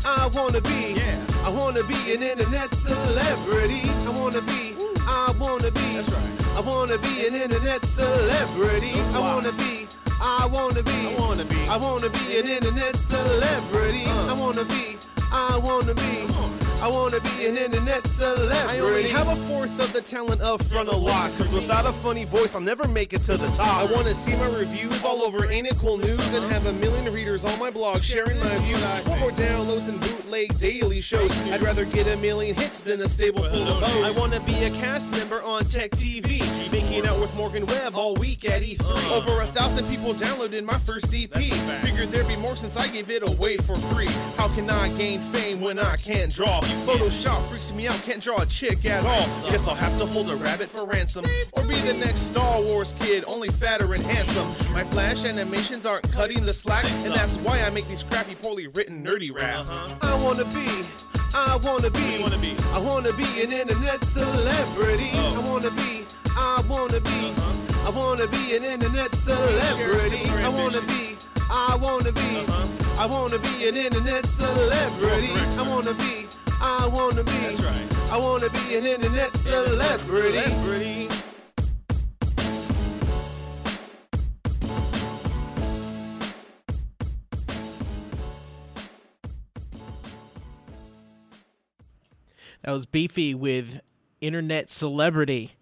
I wanna be, yeah. I wanna be an internet celebrity. I wanna be, I wanna be, I wanna be an internet celebrity. I wanna be, I wanna be, I wanna be, I wanna be an internet celebrity. Uh. I wanna be, I wanna be. I wanna be an internet celebrity. I only have a fourth of the talent of Frontalot. Cause without a funny voice, I'll never make it to the top. I wanna see my reviews all over Ain't It Cool News and have a million readers on my blog sharing my views. More downloads and bootleg daily shows. I'd rather get a million hits than a stable full of O's. I wanna be a cast member on Tech TV. Making out with Morgan Webb all week at E3. Over a thousand people downloaded my first EP. Figured there'd be more since I gave it away for free. How can I gain fame when I can't draw? Photoshop freaks me out, can't draw a chick at all. Guess I'll have to hold a rabbit for ransom. Or be the next Star Wars kid, only fatter and handsome. My flash animations aren't cutting the slack, and that's why I make these crappy, poorly written, nerdy raps. I wanna be. I wanna be, I wanna be an internet celebrity. I wanna be, I wanna be, I wanna be an internet celebrity. I wanna be, I wanna be, I wanna be an internet celebrity. I wanna be, I wanna be, I wanna be an internet celebrity. That was Beefy with Internet Celebrity,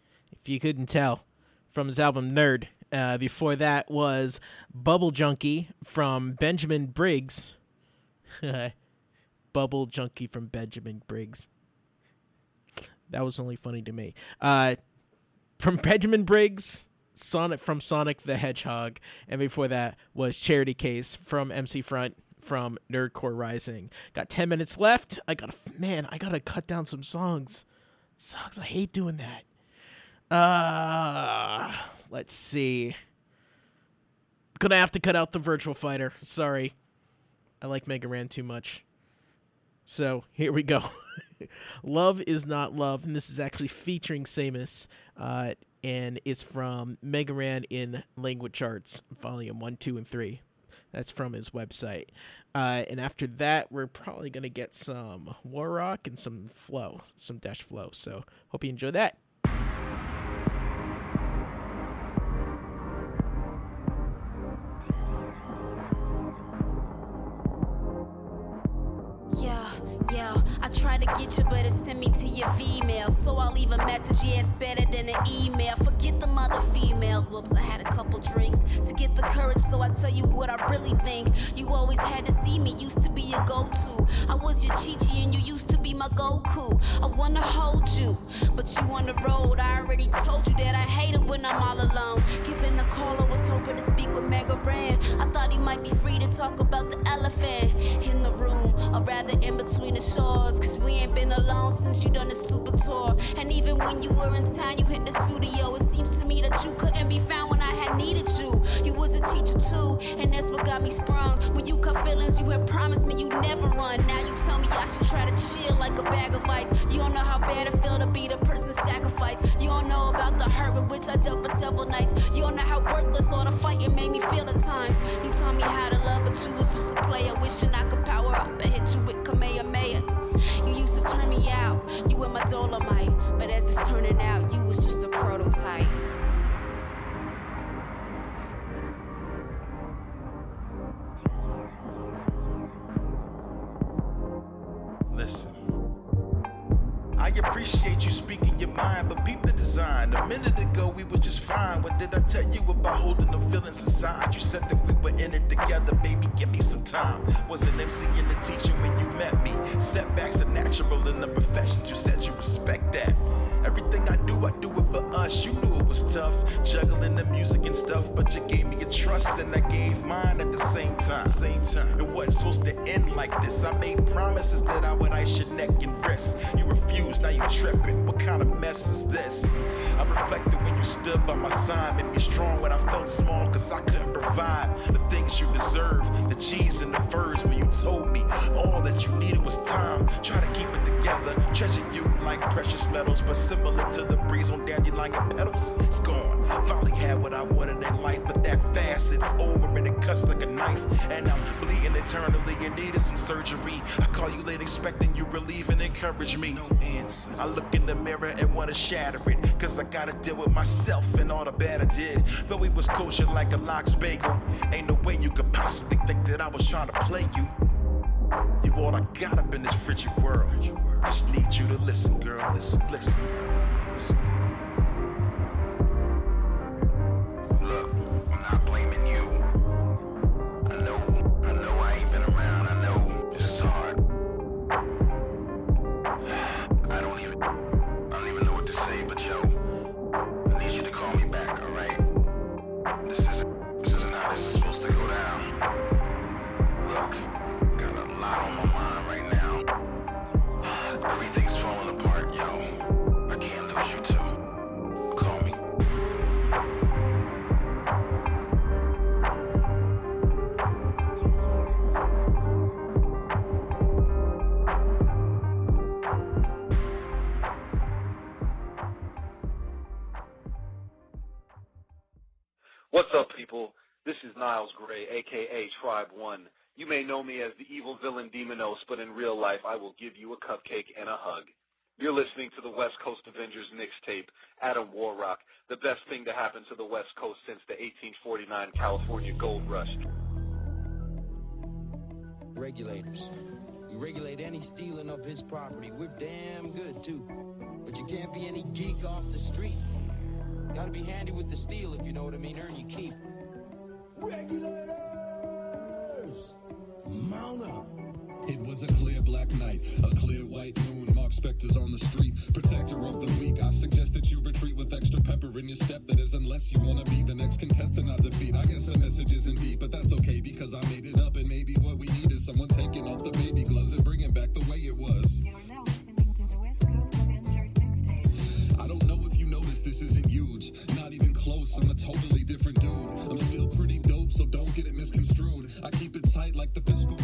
if you couldn't tell, from his album Nerd. Uh, before that was Bubble Junkie from Benjamin Briggs. Bubble Junkie from Benjamin Briggs. That was only funny to me. Uh, from Benjamin Briggs, Sonic from Sonic the Hedgehog, and before that was Charity Case from MC Front from Nerdcore Rising. Got 10 minutes left. I gotta, man, I gotta cut down some songs. Sucks. I hate doing that. Uh, let's see. Gonna have to cut out the Virtual Fighter. Sorry. I like Mega Ran too much. So here we go. love is not love, and this is actually featuring Sammus, uh, and it's from Mega Ran in Language Arts, Volume One, Two, and Three. That's from his website. Uh, and after that, we're probably gonna get some Warrock and some Flow, some Dash Flow. So hope you enjoy that. I try to get you, but it sent me to your female. So I'll leave a message, yeah, it's better than an email. Forget the mother females. Whoops, I had a couple drinks to get the courage, so I tell you what I really think. You always had to see me, used to be your go to. I was your Chi Chi, and you used to be my Goku. I wanna hold you, but you on the road. I already told you that I hate it when I'm all alone. Giving a call, I was hoping to speak with Mega Ran. I thought he might be free to talk about the elephant in the room, or rather in between the shores. Cause we ain't been alone since you done the stupid tour. And even when you were in town, you hit the studio. It seems to me that you couldn't be found when I had needed you. You was a teacher too, and that's what got me sprung. When you cut feelings, you had promised me you'd never run. Now you tell me I should try to chill like a bag of ice. You don't know how bad it feel to be the person sacrificed. You don't know about the hurt with which I dealt for several nights. You don't know how worthless all the fighting made me feel at times. You taught me how to love, but you was just a player. Wishing I could power up and hit you with Kamehameha. Turn me out, you were my dolomite. But as it's turning out, you was just a prototype. Listen. I appreciate you speaking your mind, but peep the design. A minute ago we were just fine. What did I tell you about holding them feelings inside? You said that we were in it together, baby. Give me some time. Was it MC and the teacher when you met me? Setbacks are natural in the professions. You said you respect that. Everything I do, I do it for us. You knew it was tough, juggling the music and stuff, but you gave me your trust and I gave mine at the same time. Same time. It wasn't supposed to end like this. I made promises that I would ice your neck and wrist. You refused, now you tripping. What kind of mess is this? I reflected when you stood by my side, made me strong when I felt small, cause I couldn't provide the things you deserve. The cheese and the furs when you told me all that you needed was time. Try to keep it together, treasure you like precious metals, but similar to the breeze on dandelion petals. It's gone. Finally had what I wanted in life, but that fast it's over and it cuts like a knife. And I'm bleeding eternally and needed some surgery. I call you late expecting you relieve and encourage me. No answer. I look in the mirror and wanna shatter it, cause I gotta deal with myself and all the bad I did. Though it was kosher like a lox bagel, ain't no way you could possibly think that I was trying to play you. You all I got up in this frigid world. Just need you to listen, girl. Listen, listen, girl. Look, 1. You may know me as the evil villain Demonos, but in real life, I will give you a cupcake and a hug. You're listening to the West Coast Avengers mixtape, Adam Warrock, the best thing to happen to the West Coast since the 1849 California Gold Rush. Regulators. We regulate any stealing of his property. We're damn good, too. But you can't be any geek off the street. Gotta be handy with the steel if you know what I mean. Earn your keep. Regulators! Mount up. It was a clear black night, a clear white moon. Marc Spector's on the street, protector of the weak. I suggest that you retreat with extra pepper in your step. That is, unless you wanna be the next contestant I defeat. I guess the message isn't deep, but that's okay because I made it up. And maybe what we need is someone taking off the baby gloves and bringing back the way it was. I don't know if you noticed this isn't huge, not even close. I'm a totally different dude. I'm still pretty so don't get it misconstrued. I keep it tight like the fiscal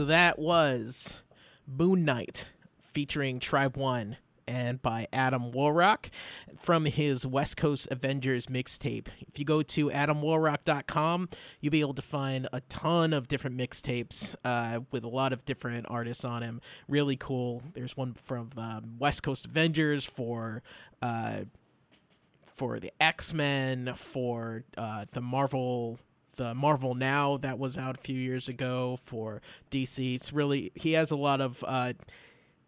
So that was Moon Knight featuring Tribe One and by Adam Warrock from his West Coast Avengers mixtape. If you go to adamwarrock.com, you'll be able to find a ton of different mixtapes uh, with a lot of different artists on them. Really cool. There's one from the West Coast Avengers for. Uh, for the X Men, for uh, the Marvel, the Marvel Now that was out a few years ago for DC. It's really he has a lot of uh,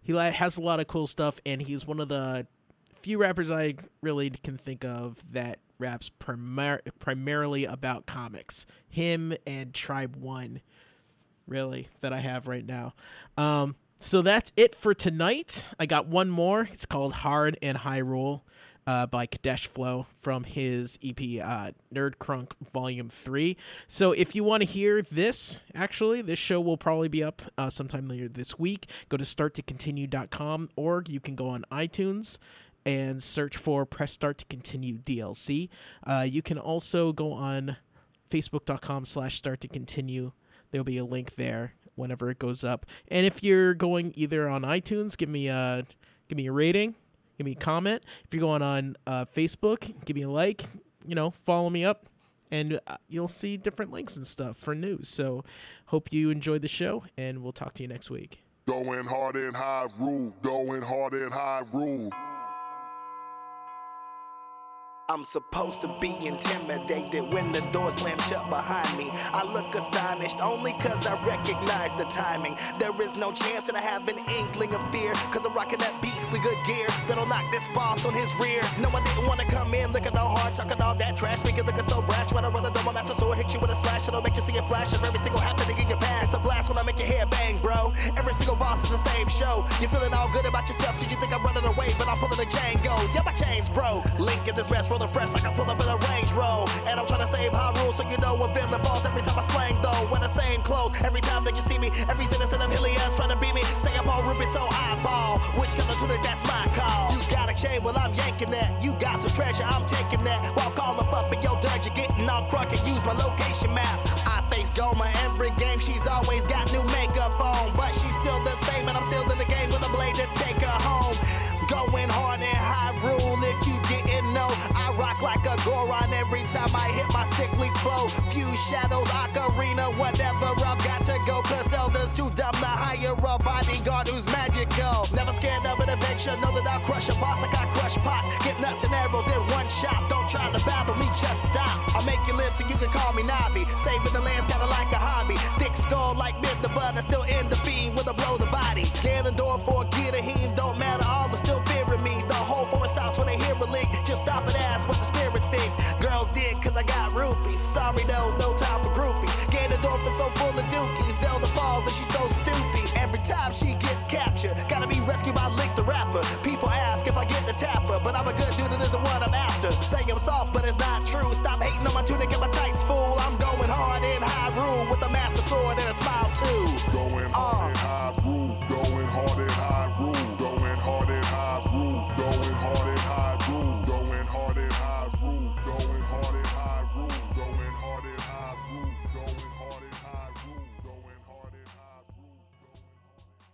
he has a lot of cool stuff, and he's one of the few rappers I really can think of that raps primar- primarily about comics. Him and Tribe One, really, that I have right now. Um, so that's it for tonight. I got one more. It's called Hard and Hyrule uh, by Kadesh Flow from his EP uh, Nerd Crunk Volume 3. So if you want to hear this, actually, this show will probably be up uh, sometime later this week. Go to starttocontinue.com or you can go on iTunes and search for Press Start to Continue DLC. Uh, you can also go on facebook.com slash start to continue. There'll be a link there whenever it goes up. And if you're going either on iTunes, give me a give me a rating, give me a comment. If you're going on uh, Facebook, give me a like. You know, follow me up, and uh, you'll see different links and stuff for news. So, hope you enjoyed the show, and we'll talk to you next week. Going hard and high rule, going hard and high rule. I'm supposed to be intimidated when the door slams shut behind me. I look astonished only cause I recognize the timing. There is no chance that I have an inkling of fear cause I'm rocking that beastly good gear that'll knock this boss on his rear. No, I didn't wanna come in looking all hard, talking all that trash, making looking so brash. When I rather throw my master sword, hit you with a slash, it'll make you see a flash of every single happening in your past. It's a blast when I make your hair bang, bro. Every single boss is the same show. You're feeling all good about yourself cause you think I'm running away, but I'm pulling a Django. Yeah, my chains broke. Link in this mess, rolling fresh like I pull up in a range roll. And I'm trying to save high rules so you know what villain balls every time I slang though. Wear the same clothes every time that you see me. Every citizen of Helios trying to beat me. Stay up on Ruby so eyeball. Which color to the that's my call. You got a chain, well I'm yanking that. You got some treasure, I'm taking that. While call up up in your dungeon, getting all crunk and use my location map. I face Gohma every game, she's always got new makeup on. But she's still the same, and I'm still in the game with a blade to take her home. Going hard and Hyrule rock like a Goron every time I hit my sickly flow. Few shadows, ocarina, whatever. I've got to go, cause Elder's too dumb to hire a bodyguard who's magical. Never scared of an adventure, know that I'll crush a boss like I crush pots. Get nuts and arrows in one shot. Don't try to battle me, just stop. I'll make you listen, you can call me Navi. Sorry though, no time for groupies. Ganondorf is so full of dookies. Zelda falls and she's so stupid. Every time she gets captured, gotta be rescued by Link the Rapper. People ask if I get the tapper, but I'm a good dude and isn't what I'm after. Say I'm soft, but it's not true. Stop hating on my tunic and my tights, fool. I'm going hard in Hyrule with a master sword and a smile too. Going hard. Uh,